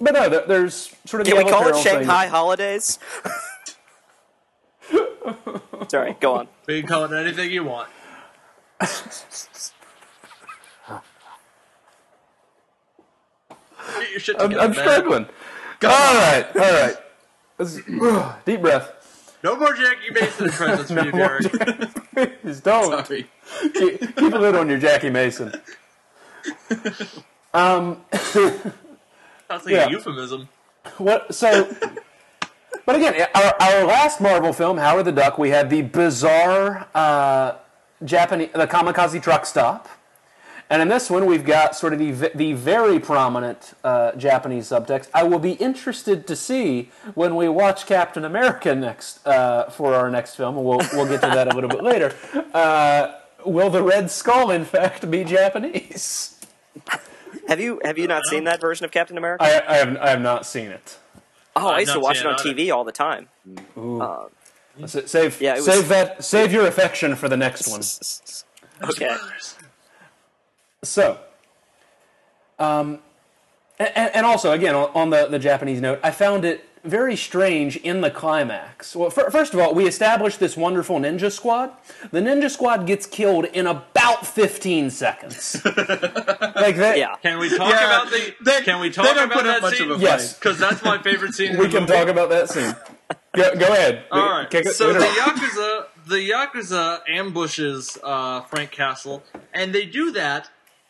but no, there- there's sort of the Can we call it peril thing. Shanghai Holidays? Sorry, go on. You can call it anything you want. Get your shit I'm, I'm man. struggling. All right, all right. Let's- deep breath. No more Jackie Mason impressions for you, Derek. Please don't. Sorry. keep, keep a lid on your Jackie Mason. Um, That's like Yeah. a euphemism. what? So, but again, our, our last Marvel film, Howard the Duck, we had the bizarre uh, Japanese, the kamikaze truck stop, and in this one we've got sort of the the very prominent uh, Japanese subtext. I will be interested to see when we watch Captain America next uh, for our next film. and We'll we'll get to that a little bit later. Uh, will the Red Skull, in fact, be Japanese? Have you have you not seen that version of Captain America? I, I have I have not seen it. oh, I I've used to watch it on it. TV all the time. S- Save, Yeah, was- save that. Save your affection for the next one. Okay. So, um, and, and also again on, on the the Japanese note, I found it very strange in the climax. Well, fir- first of all, we established this wonderful ninja squad. The ninja squad gets killed in about fifteen seconds. like that. Yeah. Can we talk Yeah, about the? they- can we they talk don't about put up that much scene? of a Yes. Because that's my favorite scene. We the can movie. talk about that scene. Go, go ahead. All right. Kick it- so the yakuza, the yakuza ambushes uh, Frank Castle, and they do that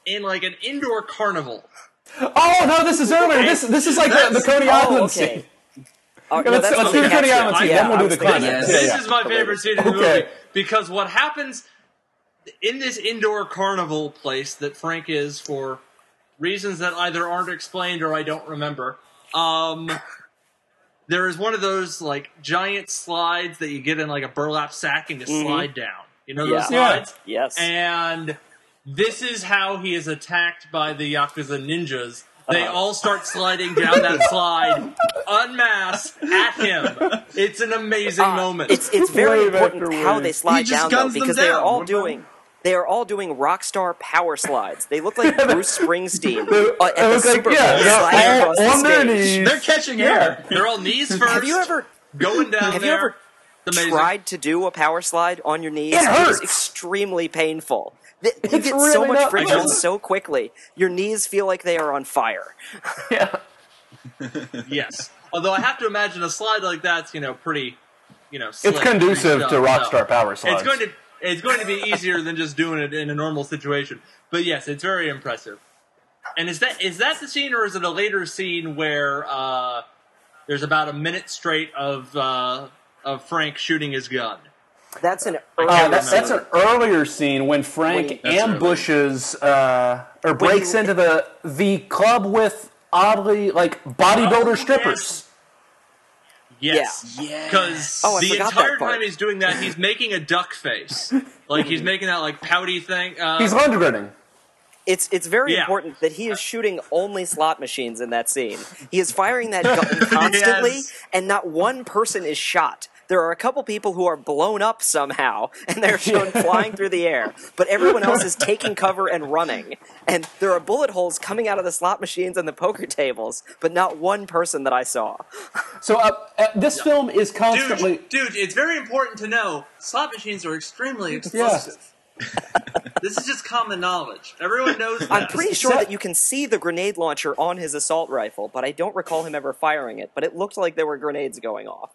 in like an indoor carnival. Oh no, this is earlier. This this is like the, the Coney Oh, Island okay. scene. Oh, no, let's let's do the Coney captured. Island scene. Yeah, then we'll do the climax. that. Yeah, this yeah. is my favorite scene in the Okay. movie because what happens in this indoor carnival place that Frank is for reasons that either aren't explained or I don't remember. Um, there is one of those like giant slides that you get in like a burlap sack and you slide down. You know Yeah. those slides? Yes. And this is how he is attacked by the Yakuza ninjas. They Uh-huh. all start sliding down that slide, unmasked at him. It's an amazing Uh, moment. It's it's very Wave important how they slide down though, guns them because they are all What about- doing they are all doing rock star power slides. They look like Bruce Springsteen They- uh, at the look like- Super yeah, Bowl they're sliding all across the on their knees. They're catching air. They're all knees first. Have you ever going down have you ever amazing. tried to do a power slide on your knees? It is hurts. extremely painful. Th- You It's get really so much friction fun. so quickly. Your knees feel like they are on fire. Yeah. Yes. Although I have to imagine a slide like that's you know pretty you know, It's conducive to stuff. Rockstar Power Slides. It's going to it's going to be easier than just doing it in a normal situation. But yes, it's very impressive. And is that is that the scene, or is it a later scene where uh, there's about a minute straight of uh, of Frank shooting his gun? That's an I Uh, can't that's, that's an earlier scene when Frank Wait. Ambushes uh, or breaks you- into the the club with oddly like bodybuilder Oh, strippers. Yes. Yeah. Because Oh, the entire time he's doing that, he's making a duck face. like he's making that like pouty thing. Uh, He's Lundgrening. It's it's very Yeah. important that he is shooting only slot machines in that scene. He is firing that gun constantly, Yes. and not one person is shot. There are a couple people who are blown up somehow, and they're shown flying through the air, but everyone else is taking cover and running. And there are bullet holes coming out of the slot machines and the poker tables, but not one person that I saw. So uh, uh, this film is constantly. dude, dude, it's very important to know slot machines are extremely explosive. this is just common knowledge. Everyone knows that. I'm pretty sure that you can see the grenade launcher on his assault rifle, but I don't recall him ever firing it. But it looked like there were grenades going off.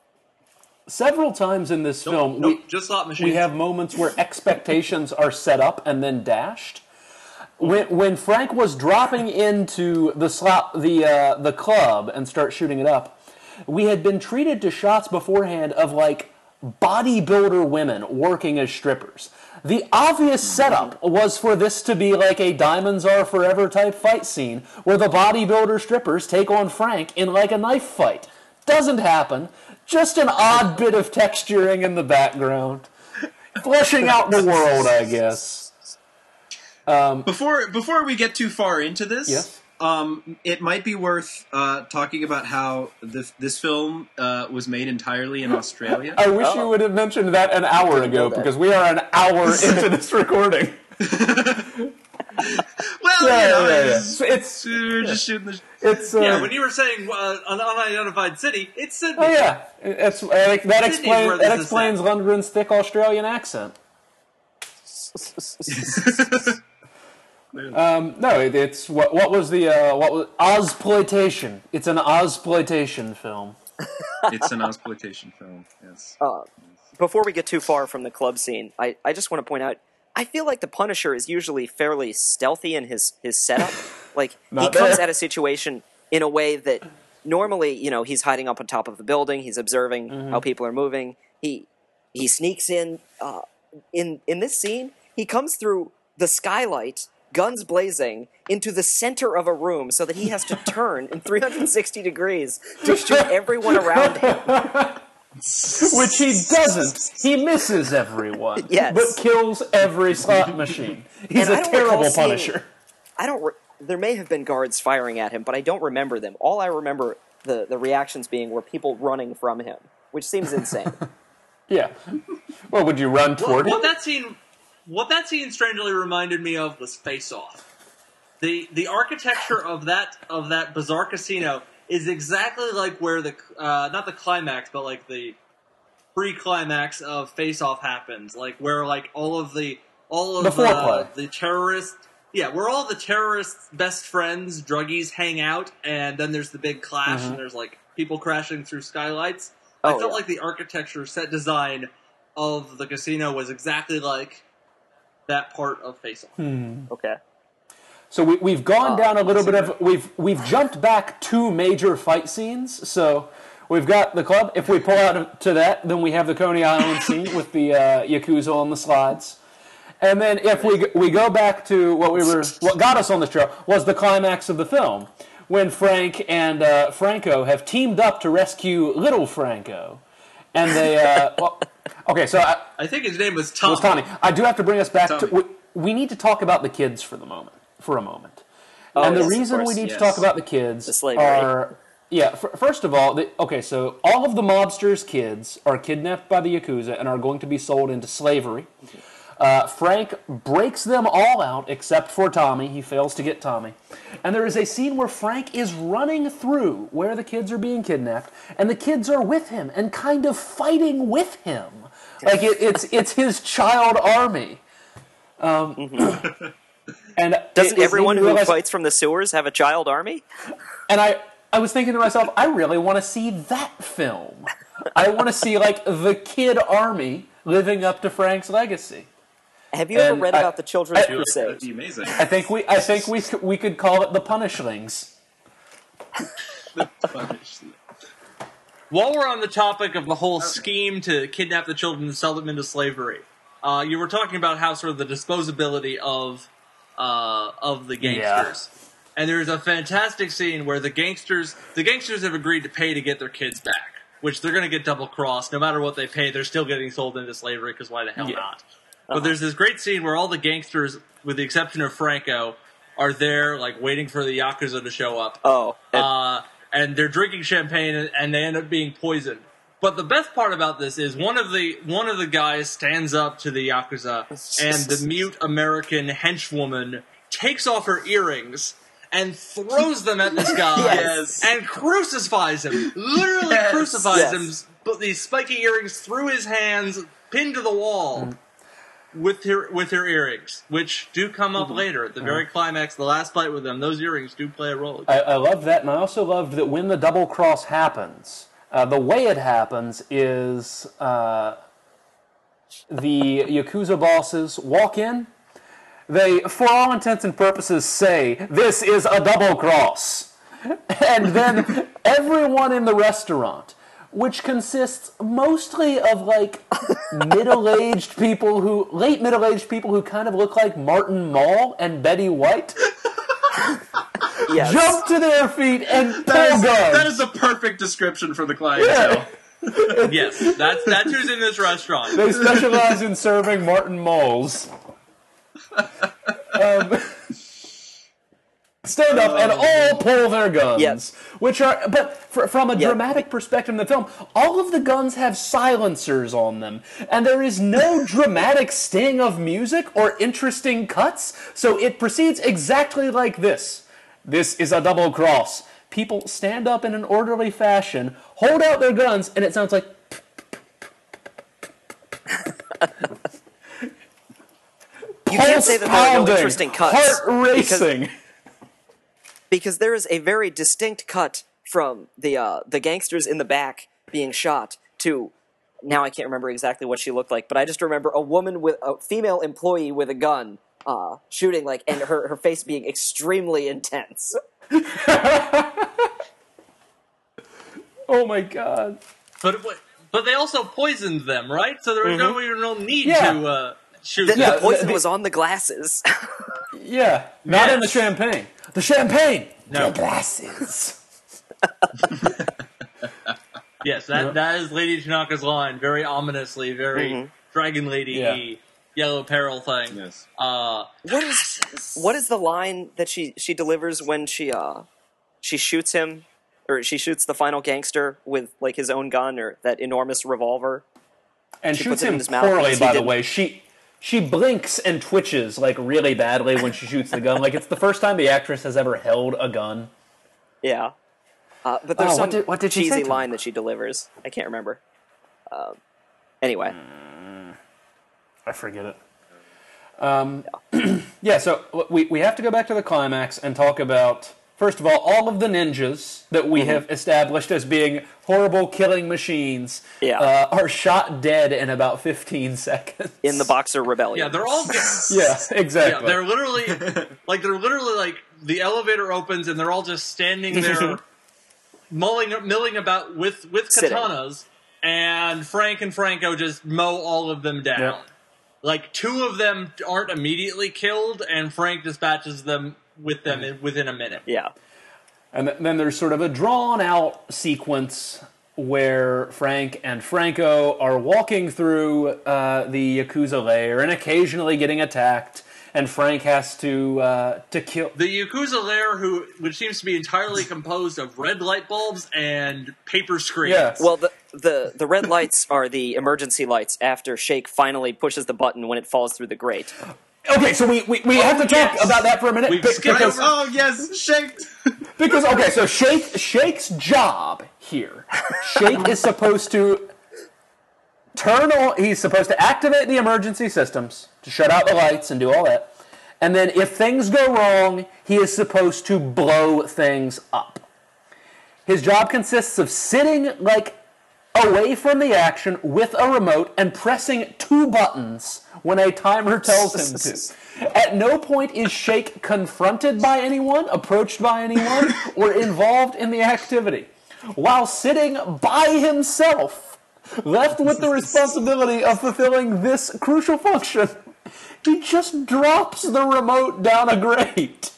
Several times in this Nope, film, nope, we, just slot machines. we have moments where expectations are set up and then dashed. When, when Frank was dropping into the slot, the uh, the club and start shooting it up, we had been treated to shots beforehand of like bodybuilder women working as strippers. The obvious setup was for this to be like a Diamonds Are Forever type fight scene where the bodybuilder strippers take on Frank in like a knife fight. Doesn't happen. Just an odd bit of texturing in the background. Fleshing out the world, I guess. Before before we get too far into this, Yes. um, it might be worth uh, talking about how this this film uh, was made entirely in Australia. I wish you would have mentioned that an hour ago because we are an hour into this recording. well, Yeah, you know, yeah, yeah. it's, it's we're just shooting the. it's uh, yeah, when you were saying uh, an unidentified city, it's Sydney. oh yeah, it's uh, that where explains that explains set. Lundgren's thick Australian accent. Um, no, it, it's what what was the uh, what was Ozploitation? It's an Ozploitation film. it's an exploitation film. Yes. Before we get too far from the club scene, I, I just want to point out I feel like the Punisher is usually fairly stealthy in his, his setup. like he comes at a situation in a way that normally, you know, he's hiding up on top of the building, he's observing Mm-hmm. how people are moving. He he sneaks in uh, in in this scene, he comes through the skylight, guns blazing, into the center of a room so that he has to turn in 360 degrees to shoot everyone around him. Which he doesn't. He misses everyone, Yes. but kills every slot uh, machine. He's And I a don't terrible recall seeing- Punisher. I don't. Re- there may have been guards firing at him, but I don't remember them. All I remember the the reactions being were people running from him, which seems insane. Yeah. Well, would you run toward what him? that scene, what that scene strangely reminded me of was Face Off. The the architecture of that of that bizarre casino is exactly like where the uh, not the climax, but like the pre-climax of Face Off happens. Like where like all of the all of The the foreplay. the terrorists. Yeah, where all the terrorists' best friends, druggies, hang out, and then there's the big clash, Mm-hmm. and there's like people crashing through skylights. Oh, I felt yeah. like the architecture, set design of the casino was exactly like that part of Face Off. Hmm. Okay. So we, we've gone Oh, down a little bit of we've we've jumped back two major fight scenes. So we've got the club. If we pull out to that, then we have the Coney Island scene with the uh, yakuza on the slides. And then if we we go back to what we were what got us on this show was the climax of the film when Frank and uh, Franco have teamed up to rescue little Franco, and they uh, well, okay. So I, I think his name was Tom. was Tommy. I do have to bring us back to. We, we need to talk about the kids for the moment. For a moment, Oh, and the yes, of reason we need yes. to talk about the kids The slavery. are yeah. f- first of all, the, okay, so all of the mobsters' kids are kidnapped by the yakuza and are going to be sold into slavery. Uh, Frank breaks them all out except for Tommy. He fails to get Tommy. And there is a scene where Frank is running through where the kids are being kidnapped, and the kids are with him and kind of fighting with him. Like it, it's it's his child army. Um, and Doesn't it- it everyone who me realize- fights from the sewers have a child army? and I, I was thinking to myself, I really want to see that film. I want to see like the kid army living up to Frank's legacy. Have you ever read I- about the Children's I- That'd Crusade? be amazing. I think we I think we could- we could call it the Punishlings. While we're on the topic of the whole scheme to kidnap the children and sell them into slavery, uh, you were talking about how sort of the disposability of uh, of the gangsters. And there's a fantastic scene where the gangsters the gangsters have agreed to pay to get their kids back, which they're going to get double crossed. No matter what they pay, they're still getting sold into slavery because why the hell Yeah. not? But there's this great scene where all the gangsters, with the exception of Franco, are there like waiting for the yakuza to show up Oh, and- uh, and they're drinking champagne and they end up being poisoned. But the best part about this is one of the one of the guys stands up to the yakuza, and the mute American henchwoman takes off her earrings and throws them at this guy Yes. and crucifies him. Literally Yes. crucifies Yes. him. Put these spiky earrings through his hands, pinned to the wall. Mm. With her with her earrings, which do come up mm-hmm. later at the mm-hmm. very climax, the last fight with them, those earrings do play a role. I, I love that, and I also loved that when the double cross happens, uh, the way it happens is uh, the Yakuza bosses walk in. They, for all intents and purposes, say, This is a double cross. And then everyone in the restaurant, which consists mostly of like middle aged people who, late middle aged people who kind of look like Martin Mull and Betty White, yes. jump to their feet and pull That is, guns. that is a perfect description for the clientele. Yes, that's that's who's in this restaurant. They specialize in serving Martin Moles. Um, stand up and all pull their guns. Yes. Which are, but fr- from a Yep. dramatic perspective in the film, all of the guns have silencers on them, and there is no dramatic sting of music or interesting cuts, so it proceeds exactly like this. This is a double cross. People stand up in an orderly fashion, hold out their guns, and it sounds like You can't say that there are no interesting cuts. Heart racing. because there is a very distinct cut from the uh, the gangsters in the back being shot to now I can't remember exactly what she looked like, but I just remember a woman with a female employee with a gun uh, shooting like and her, her face being extremely intense. oh my god. But what- but they also poisoned them, right? So there was no even no need Yeah. to uh, shoot The, them. Yeah, the poison the- was on the glasses. Yeah, not in the champagne. The champagne. No. The glasses. Yes, that that is Lady Tanaka's line, very ominously, very Mhm. Dragon Lady Yeah. Yellow peril thing. Yes. Uh, what is what is the line that she she delivers when she uh she shoots him or she shoots the final gangster with like his own gun or that enormous revolver? And She shoots puts it in him his poorly, because by the way. She she blinks and twitches like really badly when she shoots the gun. Like it's the first time the actress has ever held a gun. Yeah. Uh, but there's Oh, some what did- what did she say cheesy line that she delivers. I can't remember. Um, anyway, I forget it. Um, yeah, so we, we have to go back to the climax and talk about, first of all, all of the ninjas that Mm-hmm. we have established as being horrible killing machines Yeah. uh, are shot dead in about 15 seconds. in the Boxer Rebellion. yeah, they're all Yeah, yeah, exactly. they're literally like they're literally like the elevator opens and they're all just standing there mulling milling about with with Sitting. katanas and Frank and Franco just mow all of them down. Yep. Like two of them aren't immediately killed and Frank dispatches them with them in, within a minute. yeah. And th- then there's sort of a drawn out sequence where Frank and Franco are walking through uh, the Yakuza lair and occasionally getting attacked, and Frank has to uh, to kill. The Yakuza lair, who which seems to be entirely composed of red light bulbs and paper screens. Yeah. Well, the, the the red lights are the emergency lights after Shake finally pushes the button when it falls through the grate. Okay, so we, we, we have to talk yes. about that for a minute We've be- because Oh yes, Shake. because okay, so Shake Shake's job here, Shake is supposed to turn on. He's supposed to activate the emergency systems to shut out the lights and do all that, and then if things go wrong, he is supposed to blow things up. His job consists of sitting like away from the action with a remote and pressing two buttons when a timer tells him to. At no point is Shake confronted by anyone, approached by anyone, or involved in the activity. While sitting by himself, left with the responsibility of fulfilling this crucial function, he just drops the remote down a grate.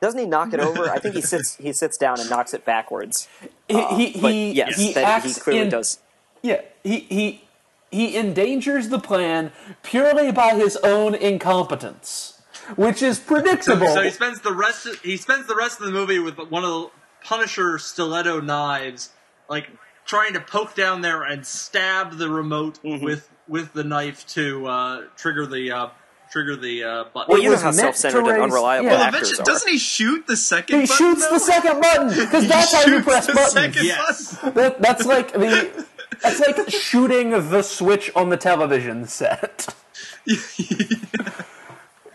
Doesn't he knock it over? I think he sits he sits down and knocks it backwards. He, he, um, he, yes, he that acts he clearly in, does. Yeah, he, he, he endangers the plan purely by his own incompetence, which is So, predictable. so he spends the rest. Of, he spends the rest of the movie with one of the Punisher stiletto knives, like trying to poke down there and stab the remote Mm-hmm. with with the knife to uh, trigger the uh, trigger the uh, button. Well, you know was how self-centered to and unreliable yeah. Well, actors eventually, are. doesn't he shoot the second? he button, shoots though? the second button because that's how you press the buttons. second Yes. button. That, that's like the that's like shooting the switch on the television set.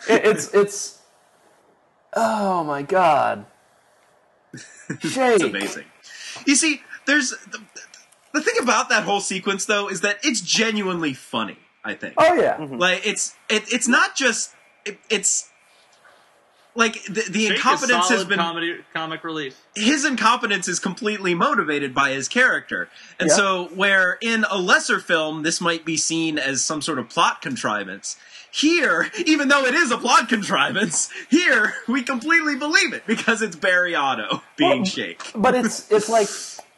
It- it's it's oh my god. Shake. It's amazing. You see, there's the, the thing about that whole sequence though is that it's genuinely funny. I think. Oh yeah. Mm-hmm. Like it's it, it's not just it, it's like the, the Shake is incompetence has been comedy, comic relief. his incompetence is completely motivated by his character. And Yeah. so, where in a lesser film this might be seen as some sort of plot contrivance, here, even though it is a plot contrivance, here we completely believe it because it's Barry Otto being Well, Shake. but it's it's like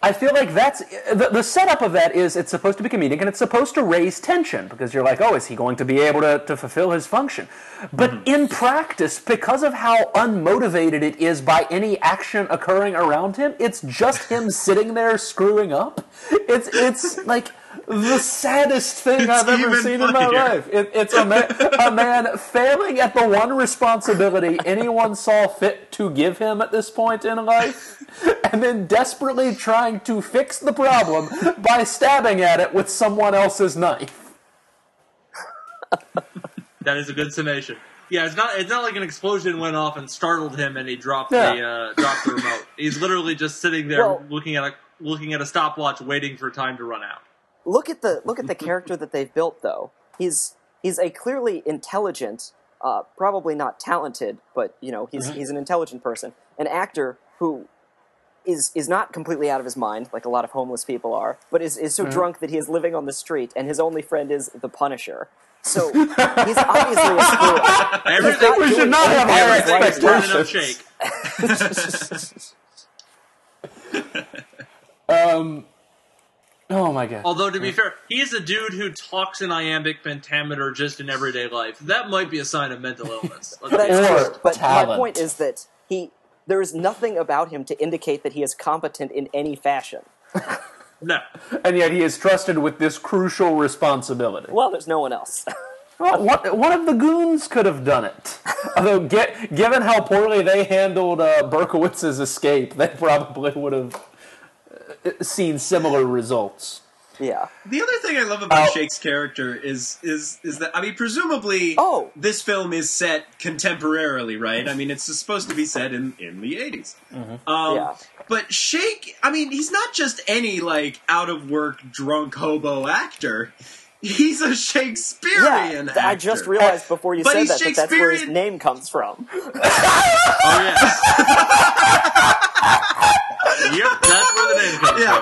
I feel like that's the, the setup of that is it's supposed to be comedic and it's supposed to raise tension because you're like, oh, is he going to be able to, to fulfill his function? But Mm-hmm. in practice, because of how unmotivated it is by any action occurring around him, it's just him sitting there screwing up. It's it's like the saddest thing It's I've ever even seen in my life. It, it's a man, a man failing at the one responsibility anyone saw fit to give him at this point in life, and then desperately trying to fix the problem by stabbing at it with someone else's knife. That is a good summation. Yeah, it's not. It's not like an explosion went off and startled him, and he dropped Yeah. the uh, dropped the remote. He's literally just sitting there Well- looking at a looking at a stopwatch, waiting for time to run out. Look at the look at the character that they've built though he's he's a clearly intelligent uh, probably not talented but you know he's mm-hmm. he's an intelligent person an actor who is is not completely out of his mind like a lot of homeless people are but is, is so mm-hmm. drunk that he is living on the street and his only friend is the punisher so he's obviously a screw up. Everything, We should not have higher everything is turning up expectations. shake. Um, Oh my god. Although to be fair, he is a dude who talks in iambic pentameter just in everyday life. That might be a sign of mental illness. Let's That's. Or true. But talent. my point is that he there is nothing about him to indicate that he is competent in any fashion. No. And yet he is trusted with this crucial responsibility. Well, there's no one else. Well, one, one of the goons could have done it. Although, get, given how poorly they handled uh, Berkowitz's escape, they probably would have seen similar results. yeah. The other thing I love about Oh. Shake's character is is is that I mean, presumably, Oh. this film is set contemporarily, right? I mean, it's supposed to be set in in the 80s Um, Yeah. But Shake, I mean, he's not just any like out of work drunk hobo actor. He's a Shakespearean Yeah, actor. I just realized before you But said he's that that that's where his name comes from. Oh yes. yep, that's where the name comes Yeah.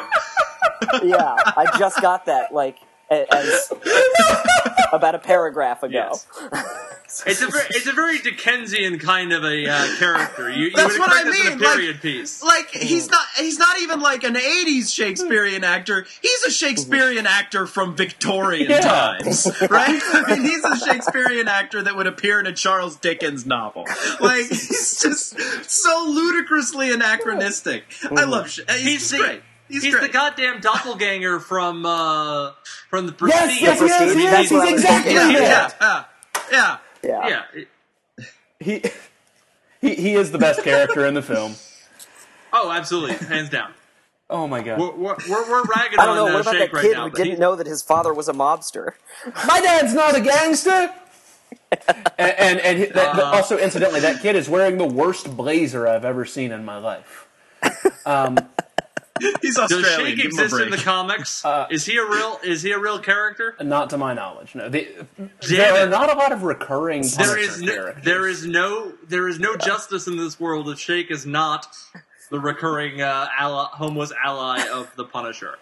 from. yeah, I just got that like a- as about a paragraph ago. Yes. It's a very, it's a very Dickensian kind of a uh, character. You, you That's what I mean, a like- period piece. Like he's not he's not even like an 80s Shakespearean actor. He's a Shakespearean actor from Victorian Yeah. times, right? I mean, he's a Shakespearean actor that would appear in a Charles Dickens novel. Like he's just so ludicrously anachronistic. I love he's, He's great. He's, He's the goddamn doppelganger from uh, from the Yes, Prestige. yes, yes, Prestige, yes, that's he's what I was exactly yeah, that. yeah, yeah, yeah. Yeah. Yeah. He, he, he is the best character in the film. Oh, absolutely, hands down. Oh my god. We're we're, we're, we're ragging I don't know. on What uh, about Shake that right kid now, who didn't he- know that his father was a mobster? My dad's not a gangster. and and, and he- that, Uh. also, incidentally, that kid is wearing the worst blazer I've ever seen in my life. Um, He's Does Australian. Shake give exist in the comics? Uh, is he a real? Is he a real character? Not to my knowledge. No, the, Damn there are not a lot of recurring. There Punisher no, characters. there is no there is no justice in this world if Shake is not the recurring uh, ally, homeless ally of the Punisher.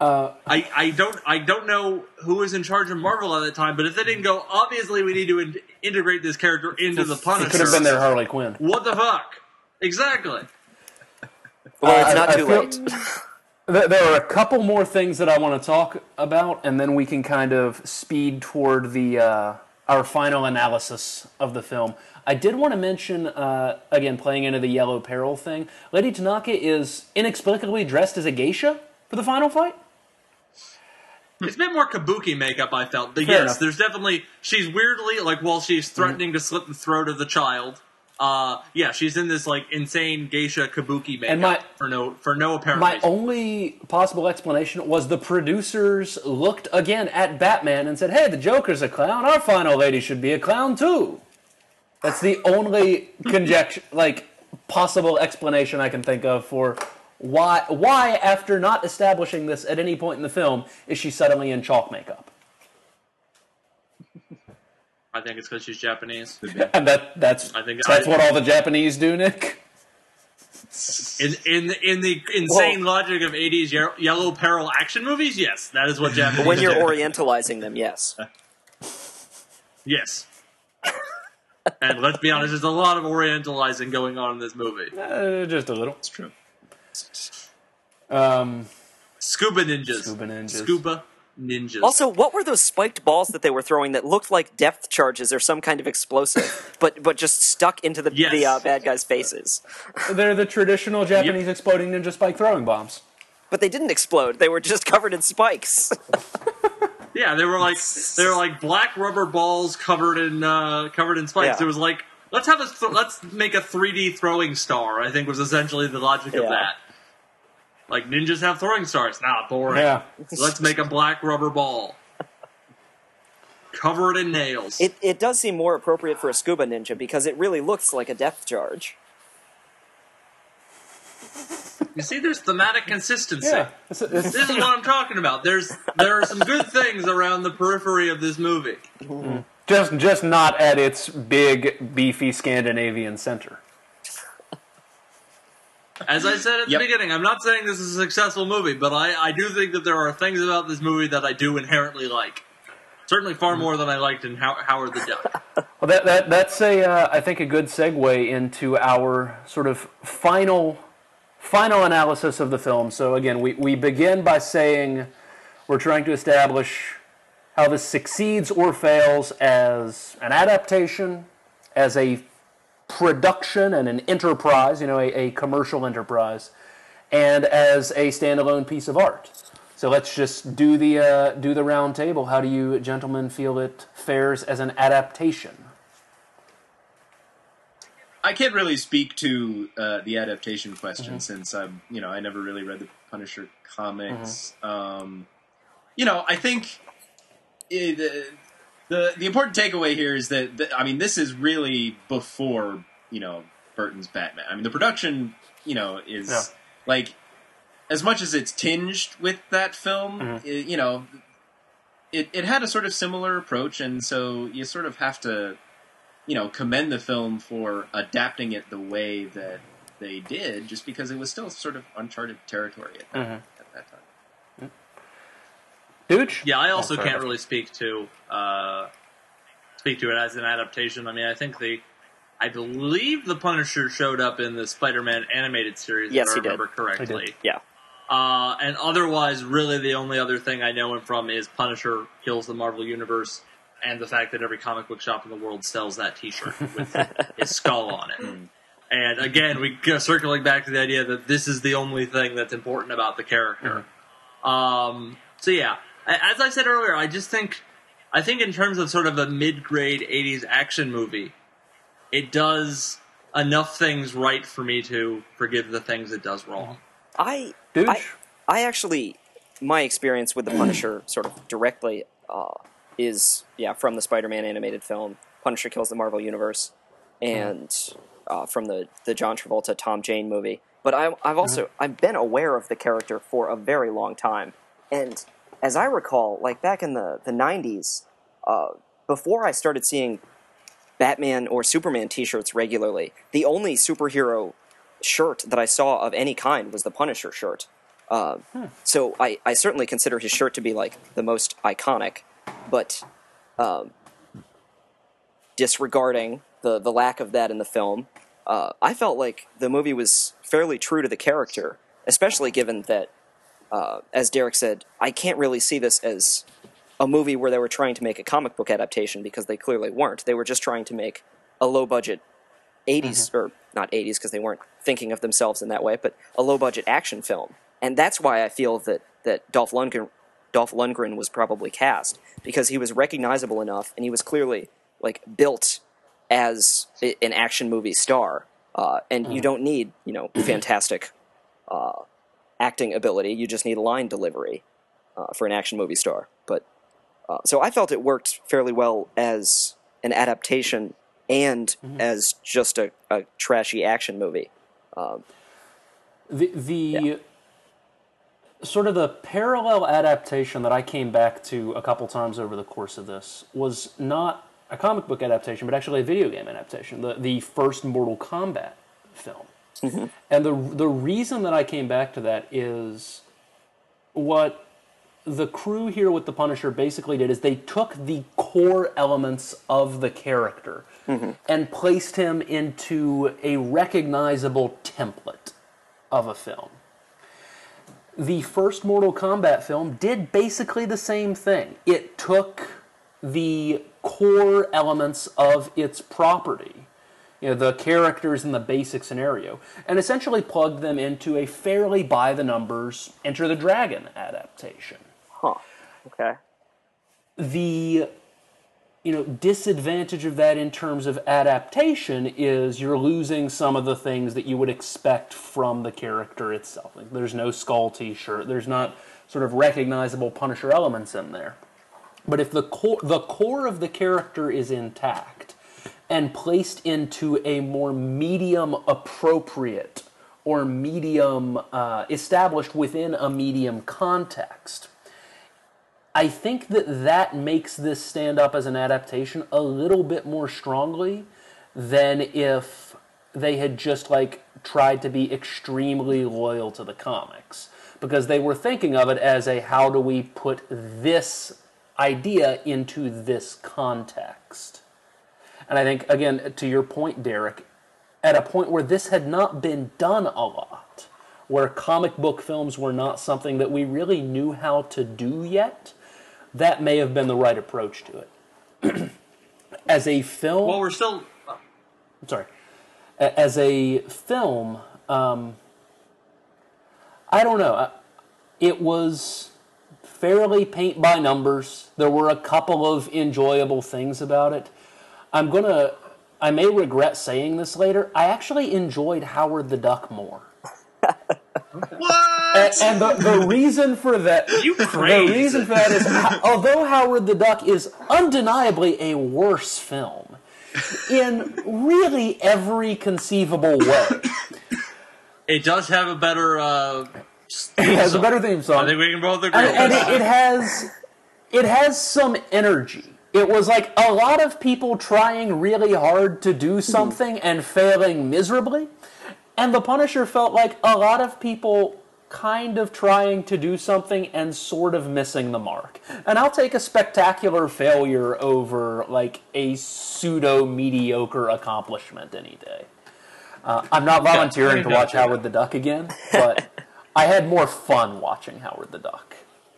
Uh, I, I don't I don't know who was in charge of Marvel at that time, but if they didn't go, obviously we need to in- integrate this character into the Punisher. it could have been their Harley Quinn. What the fuck? Exactly. Well, Uh, it's not I- I too feel- late. There there are a couple more things that I want to talk about, and then we can kind of speed toward the uh, our final analysis of the film. I did want to mention uh, again, playing into the yellow peril thing. Lady Tanaka is inexplicably dressed as a geisha for the final fight. It's a bit more kabuki makeup, I felt. But Fair yes, enough. there's definitely she's weirdly like while she's threatening to slit the throat of the child. Uh, yeah, she's in this like insane geisha kabuki makeup And my- for no for no apparent My reason. only possible explanation was the producers looked again at Batman and said, "Hey, the Joker's a clown. Our final lady should be a clown too." That's the only conjecture, like possible explanation I can think of for why why after not establishing this at any point in the film is she suddenly in chalk makeup. I think it's because she's Japanese. And that that's I think that's I- what all the Japanese do, Nick. In in in the insane logic of '80s ye- yellow peril action movies, yes, that is what Japanese. When you're do. orientalizing them, yes. yes. and let's be honest, there's a lot of orientalizing going on in this movie. Uh, just a little. It's true. Um, Scuba ninjas. Scuba ninjas. Scuba ninjas. Also, what were those spiked balls that they were throwing that looked like depth charges or some kind of explosive, but but just stuck into the, Yes. the uh, bad guys' faces? they're the traditional Japanese exploding ninja spike throwing bombs. But they didn't explode; they were just covered in spikes. Yeah, they were like they were like black rubber balls covered in uh, covered in spikes. Yeah. It was like let's have a th- let's make a 3D throwing star. I think was essentially the logic of that. Like ninjas have throwing stars. Nah, boring. Yeah. Let's make a black rubber ball covered in nails. It it does seem more appropriate for a scuba ninja because it really looks like a depth charge. you see, there's thematic consistency. Yeah. It's- it's- This is what I'm talking about. There's there are some good things around the periphery of this movie. Just, just not at its big, beefy Scandinavian center. As I said at the Yep. beginning, I'm not saying this is a successful movie, but I, I do think that there are things about this movie that I do inherently like. Certainly far more than I liked in How- Howard the Duck. Well, that, that that's a, uh, I think, a good segue into our sort of final, final analysis of the film. So again, we, we begin by saying we're trying to establish how this succeeds or fails as an adaptation, as a production and an enterprise, you know, a, a commercial enterprise, and as a standalone piece of art. So let's just do the uh, do the round table. How do you gentlemen feel it fares as an adaptation? I can't really speak to uh, the adaptation question Mm-hmm. since I'm, you know, I never really read the Punisher comics. Mm-hmm. Um, you know, I think it, uh, the the important takeaway here is that, I mean, this is really before you know Burton's Batman. I mean, the production, you know, is Yeah. like as much as it's tinged with that film, Mm-hmm. i- you know, it, it had a sort of similar approach, and so you sort of have to, you know, commend the film for adapting it the way that they did, just because it was still sort of uncharted territory at that, at that time. Dooch? Yeah, I also Oh, can't really speak to uh, speak to it as an adaptation. I mean, I think the I believe the Punisher showed up in the Spider-Man animated series. Yes, if I he did. remember correctly. Yeah. Uh, and otherwise, really, the only other thing I know him from is Punisher kills the Marvel Universe, and the fact that every comic book shop in the world sells that T-shirt with his skull on it. And again, we go circling back to the idea that this is the only thing that's important about the character. Um, so yeah, A- as I said earlier, I just think, I think in terms of sort of a mid-grade '80s action movie, it does enough things right for me to forgive the things it does wrong. I, Dooch? I, I actually, my experience with the Punisher, sort of directly, uh, is yeah from the Spider-Man animated film, Punisher kills the Marvel Universe, and uh, from the the John Travolta Tom Jane movie. but I, I've also I've been aware of the character for a very long time, and as I recall, like back in the the '90s, uh, before I started seeing Batman or Superman T-shirts regularly, the only superhero shirt that I saw of any kind was the Punisher shirt. Uh, So I, I certainly consider his shirt to be like the most iconic, but um, disregarding the the lack of that in the film, uh, I felt like the movie was fairly true to the character, especially given that, uh, as Derek said, I can't really see this as a movie where they were trying to make a comic book adaptation because they clearly weren't. They were just trying to make a low budget 80s or not 80s because they weren't thinking of themselves in that way, but a low budget action film. And that's why I feel that that Dolph Lundgren Dolph Lundgren was probably cast because he was recognizable enough and he was clearly like built as an action movie star. Uh, and you don't need, you know, fantastic uh, acting ability. You just need line delivery uh, for an action movie star. But uh, so I felt it worked fairly well as an adaptation and as just a, a trashy action movie. The the sort of the parallel adaptation that I came back to a couple times over the course of this was not a comic book adaptation, but actually a video game adaptation. The the first Mortal Kombat film, Mm-hmm. and the the reason that I came back to that is what the crew here with the Punisher basically did is they took the core elements of the character mm-hmm. and placed him into a recognizable template of a film. The first Mortal Kombat film did basically the same thing. It took the core elements of its property, you know, the characters in the basic scenario, and essentially plugged them into a fairly by the numbers Enter the Dragon adaptation Huh. Okay. the you know disadvantage of that in terms of adaptation is you're losing some of the things that you would expect from the character itself. Like there's no skull T-shirt. There's not sort of recognizable Punisher elements in there. But if the core the core of the character is intact and placed into a more medium appropriate or medium uh, established within a medium context, I think that that makes this stand up as an adaptation a little bit more strongly than if they had just like tried to be extremely loyal to the comics because they were thinking of it as a how do we put this idea into this context. And I think again to your point Derek at a point where this had not been done a lot where comic book films were not something that we really knew how to do yet that may have been the right approach to it. as a film, Well, we're still. Sorry, as a film, um, I don't know. It was fairly paint by numbers. There were a couple of enjoyable things about it. I'm gonna. I may regret saying this later. I actually enjoyed Howard the Duck more. What? And, and the, the reason for that, You crazy. the reason for that is, although Howard the Duck is undeniably a worse film, in really every conceivable way, It does have a better. Uh, it has a better theme song. I think we can both agree. and, and it, it has it has some energy. It was like a lot of people trying really hard to do something and failing miserably. And the Punisher felt like a lot of people kind of trying to do something and sort of missing the mark. And I'll take a spectacular failure over like a pseudo mediocre accomplishment any day. Uh, I'm not volunteering to watch Howard the Duck again, but I had more fun watching Howard the Duck.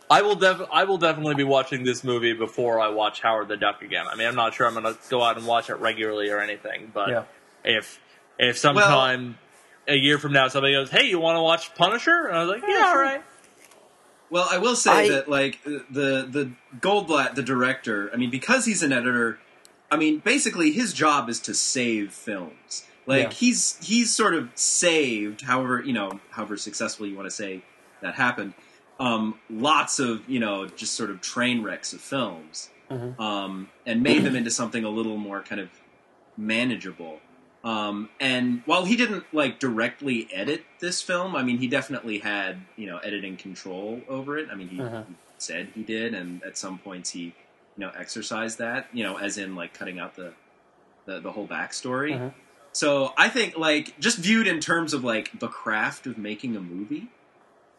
I will def- I will definitely be watching this movie before I watch Howard the Duck again. I mean, I'm not sure I'm going to go out and watch it regularly or anything, but Yeah. if if sometime a year from now somebody goes, "Hey, you want to watch Punisher?" and I was like, "Yeah, all right." Well, I will say I- that like uh, the the Goldblatt, the director. I mean, because he's an editor. I mean, basically, his job is to save films. Like Yeah. he's he's sort of saved, however you know, however successful you want to say that happened. Um, lots of you know, just sort of train wrecks of films, um, and made them into something a little more kind of manageable. Um, and while he didn't like directly edit this film, I mean, he definitely had you know editing control over it. I mean, he, Uh-huh. he said he did, and at some points he you know exercised that. You know, as in like cutting out the the, the whole backstory. Uh-huh. So I think like just viewed in terms of like the craft of making a movie,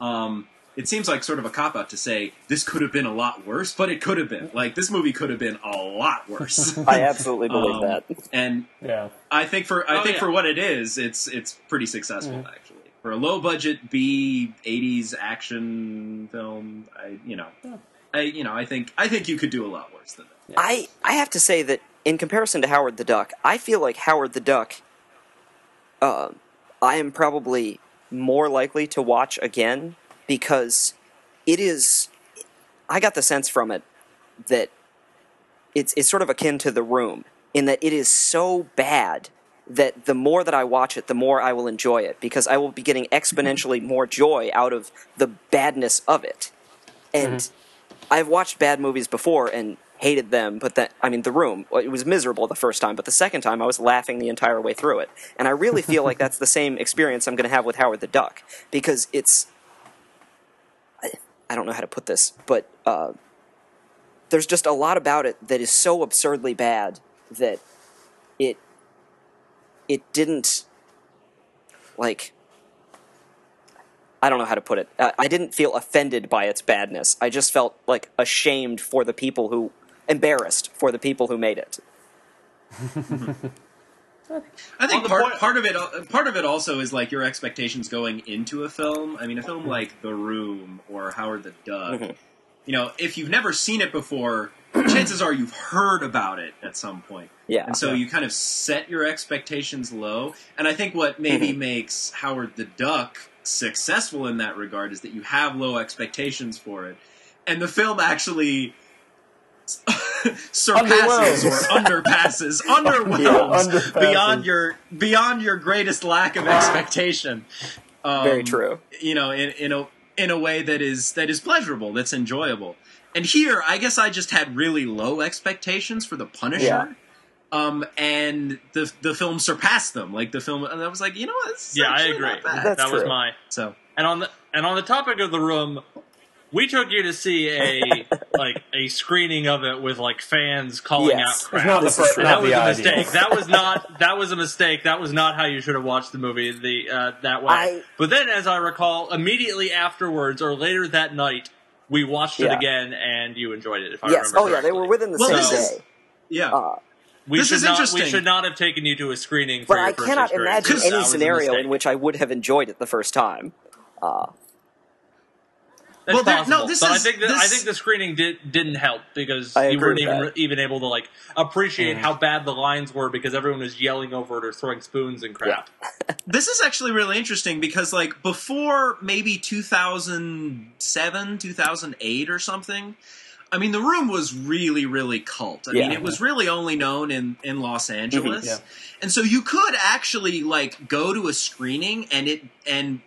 um, it seems like sort of a cop out to say this could have been a lot worse, but it could have been. Like this movie could have been a lot worse. I absolutely believe Um, that. and Yeah. I think for I Oh, think yeah. for what it is, it's it's pretty successful Mhm. actually. For a low budget B eighties action film, I you know, Yeah. I you know I think I think you could do a lot worse than that. I I have to say that in comparison to Howard the Duck, I feel like Howard the Duck. Uh, I am probably more likely to watch again because it is. I got the sense from it that it's it's sort of akin to The Room in that it is so bad that the more that I watch it, the more I will enjoy it because I will be getting mm-hmm. exponentially more joy out of the badness of it. And mm-hmm. I've watched bad movies before and hated them, but that I mean, The Room it was miserable the first time, but the second time I was laughing the entire way through it, and I really feel like that's the same experience I'm going to have with Howard the Duck because it's I, don't know how to put this, but uh, there's just a lot about it that is so absurdly bad that it it didn't like I don't know how to put it. I didn't feel offended by its badness. I just felt like ashamed for the people who embarrassed for the people who made it. I think part, point- part of it part of it also is like your expectations going into a film. I mean, a film like The Room or Howard the Duck. Mhm. You know, if you've never seen it before, chances are you've heard about it at some point. Yeah. And so you kind of set your expectations low. And I think what maybe makes Howard the Duck successful in that regard is that you have low expectations for it. And the film actually surpasses or underpasses, underwhelms underpasses. beyond your beyond your greatest lack of expectation. Um, Very true. You know, in, in a in a way that is that is pleasurable, that's enjoyable. And here, I guess I just had really low expectations for the Punisher. Yeah. Um, and the the film surpassed them. Like the film, and I was like, you know what? Yeah, I agree. not bad. That's that was my So and on the and on the topic of the room, we took you to see a like a screening of it with like fans calling Yes. out It's crap. not the This fir- is true. And not that was the a ideal. mistake. That was not. That was a mistake. That was not how you should have watched the movie. The uh, that way. I- but then, as I recall, immediately afterwards or later that night, we watched it again, and you enjoyed it. If I yes. remember Oh yeah, they were within the Well, same this is- day. yeah, Uh, We This should is not. interesting. We should not have taken you to a screening. For but your I first cannot experience. imagine any scenario in which I would have enjoyed it the first time. Uh, That's Well, there- no, possible. this but I is- think that, I think the screening did didn't help because I you weren't even that. even able to like appreciate Mm. how bad the lines were because everyone was yelling over it or throwing spoons and crap. this is actually really interesting because like before maybe 2007 2008 or something i mean the room was really really cult i mean Yeah. it was really only known in in los angeles Yeah. and so you could actually like go to a screening and it and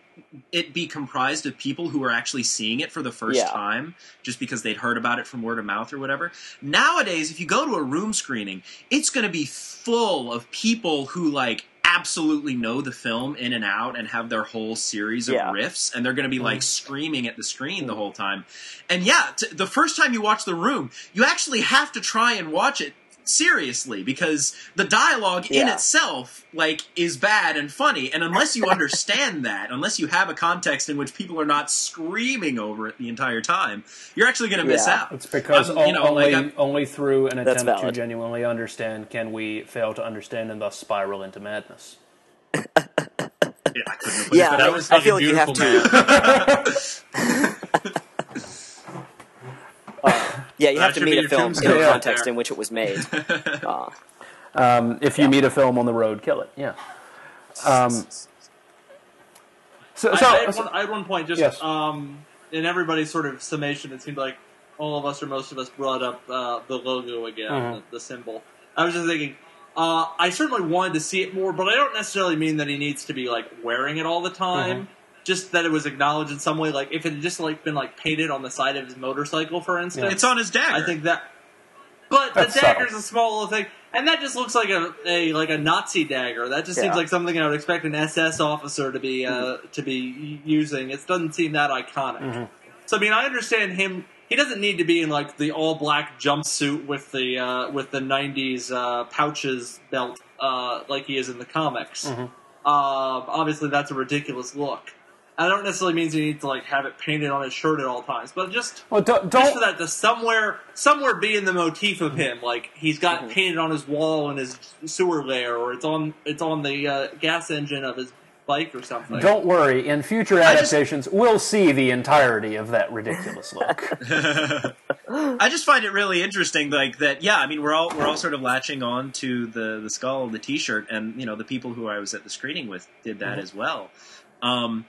it be comprised of people who are actually seeing it for the first Yeah. time just because they'd heard about it from word of mouth or whatever. Nowadays, if you go to a room screening, it's going to be full of people who like absolutely know the film in and out and have their whole series of Yeah. riffs and they're going to be like mm-hmm. screaming at the screen the whole time. And yeah, t- the first time you watch The Room, you actually have to try and watch it seriously because the dialogue in itself like is bad and funny and unless you understand that unless you have a context in which people are not screaming over it the entire time you're actually going to miss Yeah. out It's because um, I'm- o- you know, only like, only through an attempt to genuinely understand can we fail to understand and thus spiral into madness. yeah, I couldn't have put yeah, it That was I feel fucking like you have beautiful, to. Yeah, you have to meet a film in the context there. in which it was made. Uh, Um, if you meet a film on the road, kill it. Yeah. Um, so, I, so, I, had one, I had one point just Yes. um, in everybody's sort of summation. It seemed like all of us or most of us brought up uh, the logo again, Mhm. the, the symbol. I was just thinking. Uh, I certainly wanted to see it more, but I don't necessarily mean that he needs to be like wearing it all the time. Just that it was acknowledged in some way, like if it had just like been like painted on the side of his motorcycle, for instance. it's on his dagger I think that. But That's the dagger's subtle. a small little thing. And that just looks like a, a like a Nazi dagger. That just Yeah. seems like something I would expect an SS officer to be uh, to be using. It doesn't seem that iconic. So I mean, I understand him. He doesn't need to be in like the all black jumpsuit with the uh, with the '90s uh, pouches belt uh, like he is in the comics. Um, obviously, that's a ridiculous look. I don't necessarily mean he needs to like have it painted on his shirt at all times, but just Well, don't, just don't for that to somewhere somewhere be in the motif of him like he's got Mm-hmm. painted on his wall in his sewer lair or it's on it's on the uh, gas engine of his bike or something Don't worry. In future I just- adaptations, we'll see the entirety of that ridiculous look. I just find it really interesting, like that. Yeah, I mean, we're all we're all sort of latching on to the the skull, the T-shirt, and you know, the people who I was at the screening with did that as well. Um,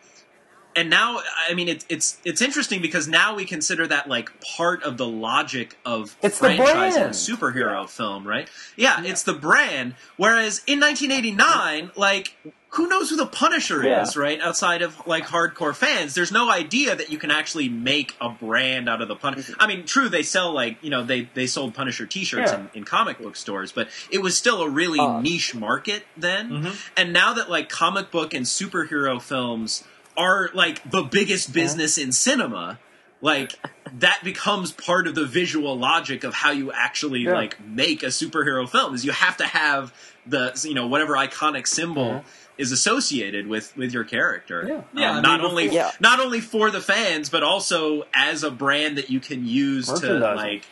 and now, I mean, it's it's it's interesting because now we consider that like part of the logic of It's the franchising brand. a superhero film, right? Yeah, it's the brand. Whereas in 1989, like. Who knows who the Punisher Yeah. is, right? Outside of like hardcore fans, there's no idea that you can actually make a brand out of the Punisher. I mean, true, they sell like you know they they sold Punisher T-shirts Yeah. in, in comic book stores, but it was still a really Uh. niche market then. And now that like comic book and superhero films are like the biggest business in cinema, like that becomes part of the visual logic of how you actually Yeah. like make a superhero film. Is you have to have the you know whatever iconic symbol. Is associated with with your character, Yeah. Um, Yeah, I mean, not before- only Yeah. not only for the fans, but also as a brand that you can use to like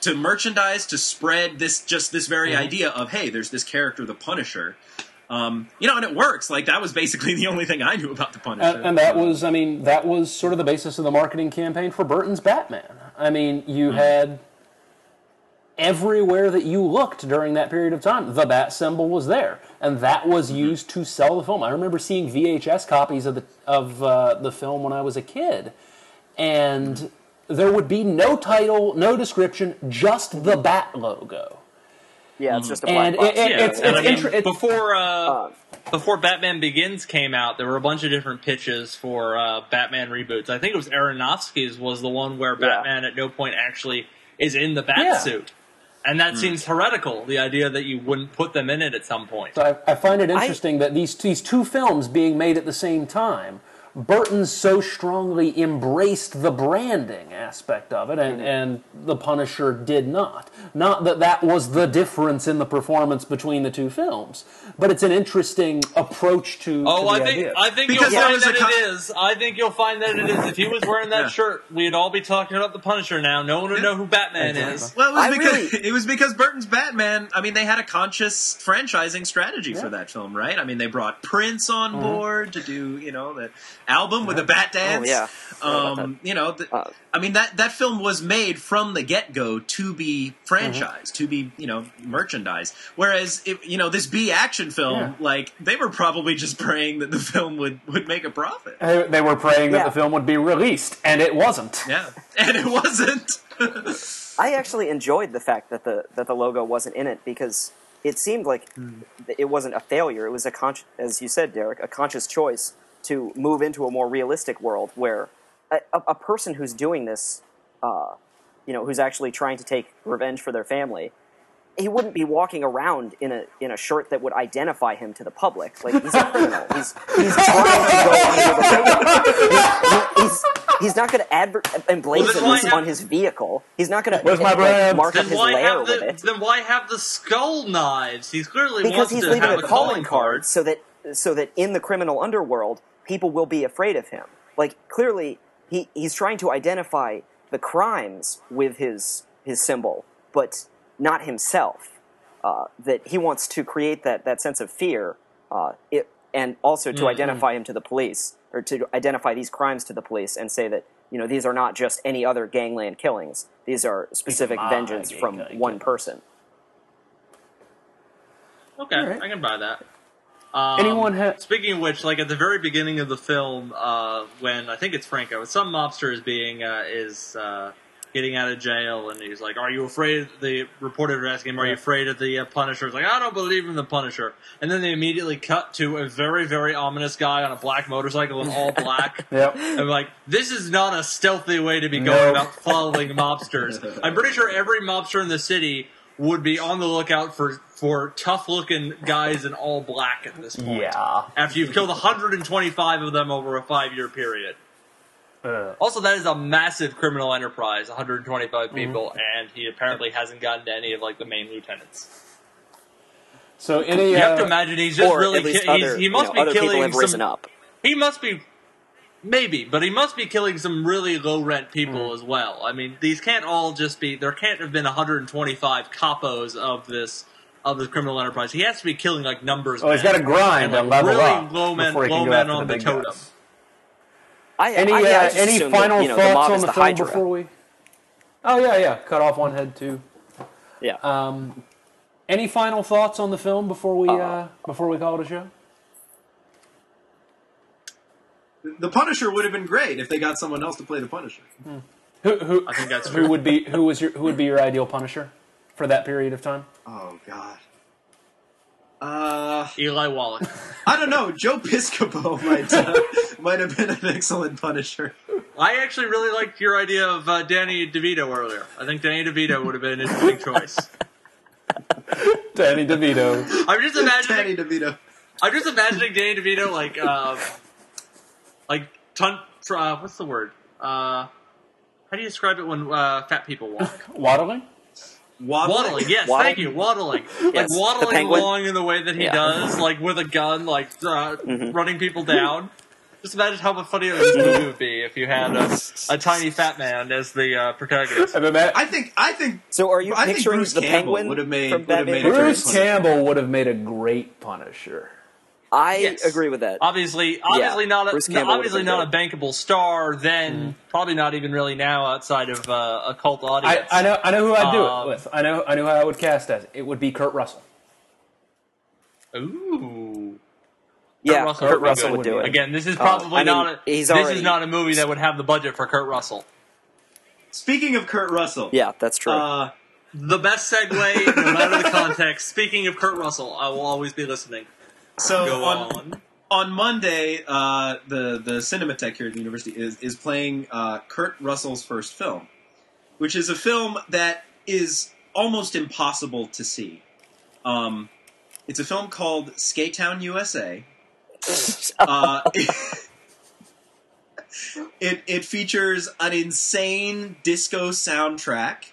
to merchandise to spread this just this very idea of hey, there's this character, the Punisher. Um, you know, and it works. Like that was basically the only thing I knew about the Punisher. and, and that was, I mean, that was sort of the basis of the marketing campaign for Burton's Batman. I mean, you had everywhere that you looked during that period of time, the bat symbol was there, and that was used to sell the film. I remember seeing VHS copies of the of uh, the film when I was a kid, and there would be no title, no description, just the bat logo. Yeah, it's just a black And box. it- it- yeah, it's- and I mean, inter- it's- before uh, Uh, before Batman Begins came out, there were a bunch of different pitches for uh, Batman reboots. I think it was Aronofsky's was the one where Yeah. Batman at no point actually is in the bat Yeah. suit, and that seems heretical. The idea that you wouldn't put them in it at some point. So I, I find it interesting that these these two films being made at the same time, Burton so strongly embraced the branding aspect of it, and, and The Punisher did not. Not that that was the difference in the performance between the two films, but it's an interesting approach to. Oh, to I think idea. I think Because you'll there find that co- it is. I think you'll find that it is. If he was wearing that Yeah. shirt, we'd all be talking about the Punisher now. No one would know who Batman is. Well, it was I because really- it was because Burton's Batman. I mean, they had a conscious franchising strategy for that film, right? I mean, they brought Prince on Mm-hmm. board to do you know that album with the Bat Dance. yeah. Um, you know, the, Uh, I mean that that film was made from the get go to be franchised, to be you know merchandise. Whereas if, you know this B action film, Yeah. like they were probably just praying that the film would would make a profit. They- they were praying that Yeah. the film would be released, and it wasn't. Yeah, and it wasn't. I actually enjoyed the fact that the that the logo wasn't in it because it seemed like it wasn't a failure. It was a con- as you said, Derek, a conscious choice to move into a more realistic world where a, a, a person who's doing this, uh, you know, who's actually trying to take revenge for their family, he wouldn't be walking around in a in a shirt that would identify him to the public. Like he's a criminal. He's he's trying to go under the radar. He- he's he's not going to adver- emblazon Well, this have- on his vehicle. He's not going to Where's my brand? mark up his lair have with the it then why have the skull knives? He's clearly because wants he's to leaving have a calling card card. so that so that in the criminal underworld people will be afraid of him. Like clearly he he's trying to identify the crimes with his his symbol, but not himself. Uh, that he wants to create that, that sense of fear, uh, it, and also to identify him to the police, or to identify these crimes to the police, and say that you know these are not just any other gangland killings; these are specific my vengeance from gangland one killings. person. Okay, Alright. I can buy that. Um, Anyone ha- Speaking of which, like at the very beginning of the film, uh, when I think it's Franco, some mobster is being uh, is uh, getting out of jail, and he's like, "Are you afraid?" The reporter is asking him, "Are you afraid of the uh, Punisher?" He's like, "I don't believe in the Punisher." And then they immediately cut to a very very ominous guy on a black motorcycle in all black. Yep. I'm like, this is not a stealthy way to be No. going about following mobsters. I'm pretty sure every mobster in the city would be on the lookout for for tough looking guys in all black at this point. Yeah. After you've killed 125 of them over a five year period. Uh, Also, that is a massive criminal enterprise, 125 Mm-hmm. people, and he apparently hasn't gotten to any of like the main lieutenants. so any You have to uh, imagine he's just really ki- other, he must you know, be killing some. up. He must be maybe, but he must be killing some really low rent people Mm-hmm. as well. I mean, these can't all just be. There can't have been 125 capos of this of this criminal enterprise. He has to be killing like numbers. oh, he's got to grind and, and like, level really up low men, before he can low go men on the the totem. guys. I, Any I, uh, I any final that, you know, thoughts mob on the, the film Hydra. before we? Oh yeah, yeah. Cut off one head too. Yeah. Um, any final thoughts on the film before we uh, before we call it a show? The Punisher would have been great if they got someone else to play the Punisher. Who who I think that's who would be who was your who would be your ideal Punisher for that period of time? Oh God. Uh, Eli Wallach. I don't know. Joe Piscopo might uh, might have been an excellent Punisher. I actually really liked your idea of uh, Danny DeVito earlier. I think Danny DeVito would have been an interesting choice. Danny DeVito. I'm just imagining. Danny DeVito. I'm just imagining Danny DeVito like, um, like ton. Uh, what's the word? Uh, how do you describe it when uh, fat people walk? Waddling. Waddling. Waddling, yes, Waddle? thank you, waddling. Yes, like the waddling along in the way that he Yeah. does, like with a gun, like uh, Mm-hmm. running people down. Just imagine how funny funnier this movie would be if you had a, a tiny fat man as the uh, protagonist. And then I think. I think. So are you I think picturing Bruce the Campbell penguin would have made would have made a Bruce Campbell would have made a great Punisher. I Yes. agree with that. Obviously, obviously not Bruce a, Campbell obviously would've not a bankable star. Then probably not even really now outside of uh, a cult audience. I know I know who I'd do Um, it with. I know I know who I would cast as. It would be Kurt Russell. Ooh. yeah, Russell Kurt would Russell good. would do it. Again, this is Uh, probably I mean, not. A, he's this already- is not a movie that would have the budget for Kurt Russell. Speaking of Kurt Russell. Yeah, that's true. Uh, The best segue, no matter the context. Speaking of Kurt Russell, I will always be listening. So Go on, on. on Monday, uh, the the Cinematheque here at the university is is playing uh, Kurt Russell's first film, which is a film that is almost impossible to see. Um, it's a film called Skatetown USA. Uh, it it features an insane disco soundtrack.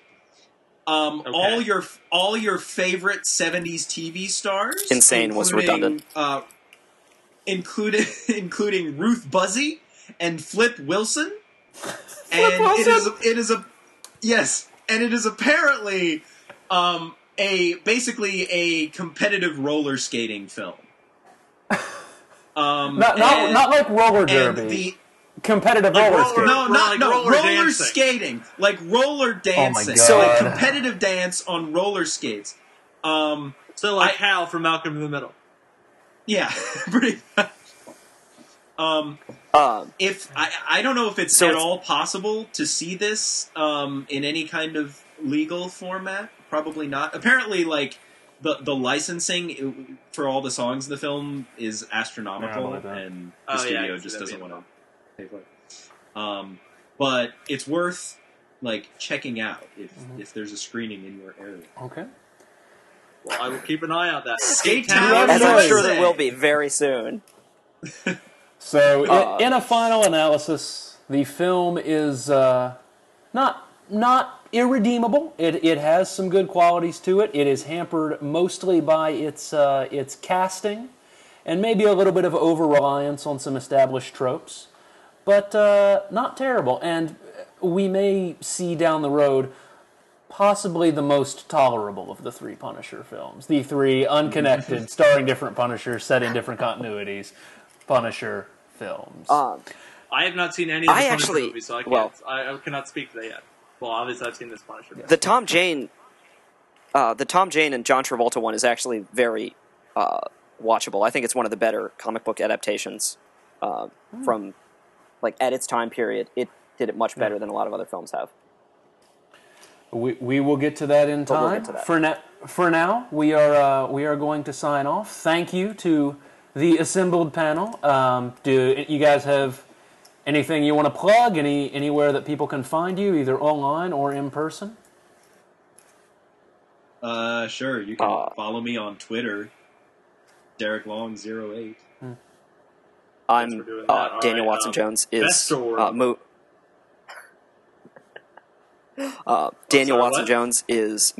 Um, Okay. all your all your favorite '70s TV stars. Insane was redundant. Uh, including including Ruth Buzzi and Flip Wilson, and it is it is a yes, and it is apparently um, a basically a competitive roller skating film. Um, Not not, and- not like roller and derby. the competitive Like roller roller- skating. no, not like no roller roller, skating, like roller dancing, Oh God. like competitive dance on roller skates. Um, So like I- Hal from Malcolm in the Middle. yeah, pretty. much. Um, Um, if I, I don't know if it's So at it's- all possible to see this um, in any kind of legal format. Probably not. Apparently, like the the licensing for all the songs in the film is astronomical, believe that. and the Oh, studio can see just doesn't want to pay for it. Um, but it's worth like checking out if Mm-hmm. if there's a screening in your area. Okay. Well, I will keep an eye out that. Skate Town Town as I'm sure there will be very soon. So, i- Uh, in a final analysis, the film is uh, not not irredeemable. It it has some good qualities to it. It is hampered mostly by its uh, its casting, and maybe a little bit of over reliance on some established tropes, but uh, not terrible. And we may see down the road possibly the most tolerable of the three Punisher films. The three unconnected, starring different Punishers, set in different continuities, Punisher films. Um, I have not seen any of the I Punisher actually- movies, so I can't. well- I, I cannot speak to that yet. Well, obviously, I've seen this Punisher. the Tom Jane, uh, the Tom Jane and John Travolta one is actually very uh, watchable. I think it's one of the better comic book adaptations uh, from like at its time period. It did it much better than a lot of other films have. we, we will get to that in But we'll time. get to that. For now, for now, we are uh, we are going to sign off. Thank you to the assembled panel. Um, do you guys have anything you want to plug? Any anywhere that people can find you, either online or in person? Uh, Uh, sure. You can Uh, follow me on Twitter, Derek Long 08 I'm uh, that. Daniel right, Watson um, Jones is best uh, mo- uh, Daniel sorry, Watson what? Jones is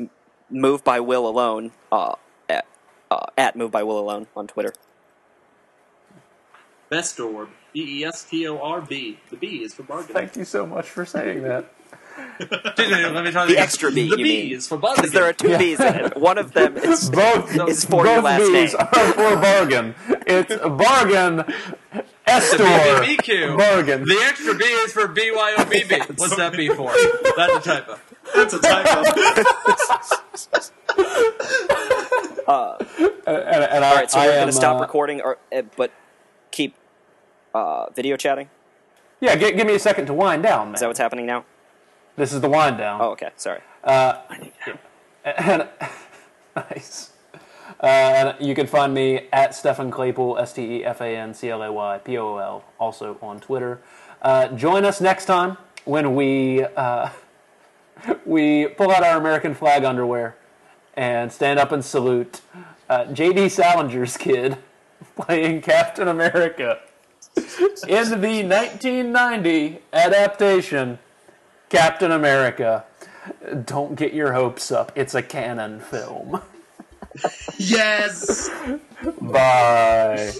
moved by Will alone uh, at uh, at moved by Will alone on Twitter. Bestorb. B E S T O R B. The B is for bargain. Thank you so much for saying that. Let me try The extra B, The you B mean. is for bargain. Because there are two B's in it. One of them is Both is for your both last B's name. are for bargain. It's bargain. Estor. BBQ. Bargain. The extra B is for BYOBB. What's that B for? That's a typo. That's a typo. And, and I, All right, so I we're am, going to stop uh, recording, or uh, but keep uh, video chatting. Yeah, gi- give me a second to wind down, man. Is that what's happening now? This is the wind down. Oh, okay. Sorry. And, nice. Uh, and you can find me at Stefan Claypool, S T E F A N C L A Y P O O L, also on Twitter. Uh, join us next time when we uh, we pull out our American flag underwear and stand up and salute uh, J.D. Salinger's kid playing Captain America in the 1990 adaptation Captain America. Don't get your hopes up. It's a Cannon film. yes! Bye.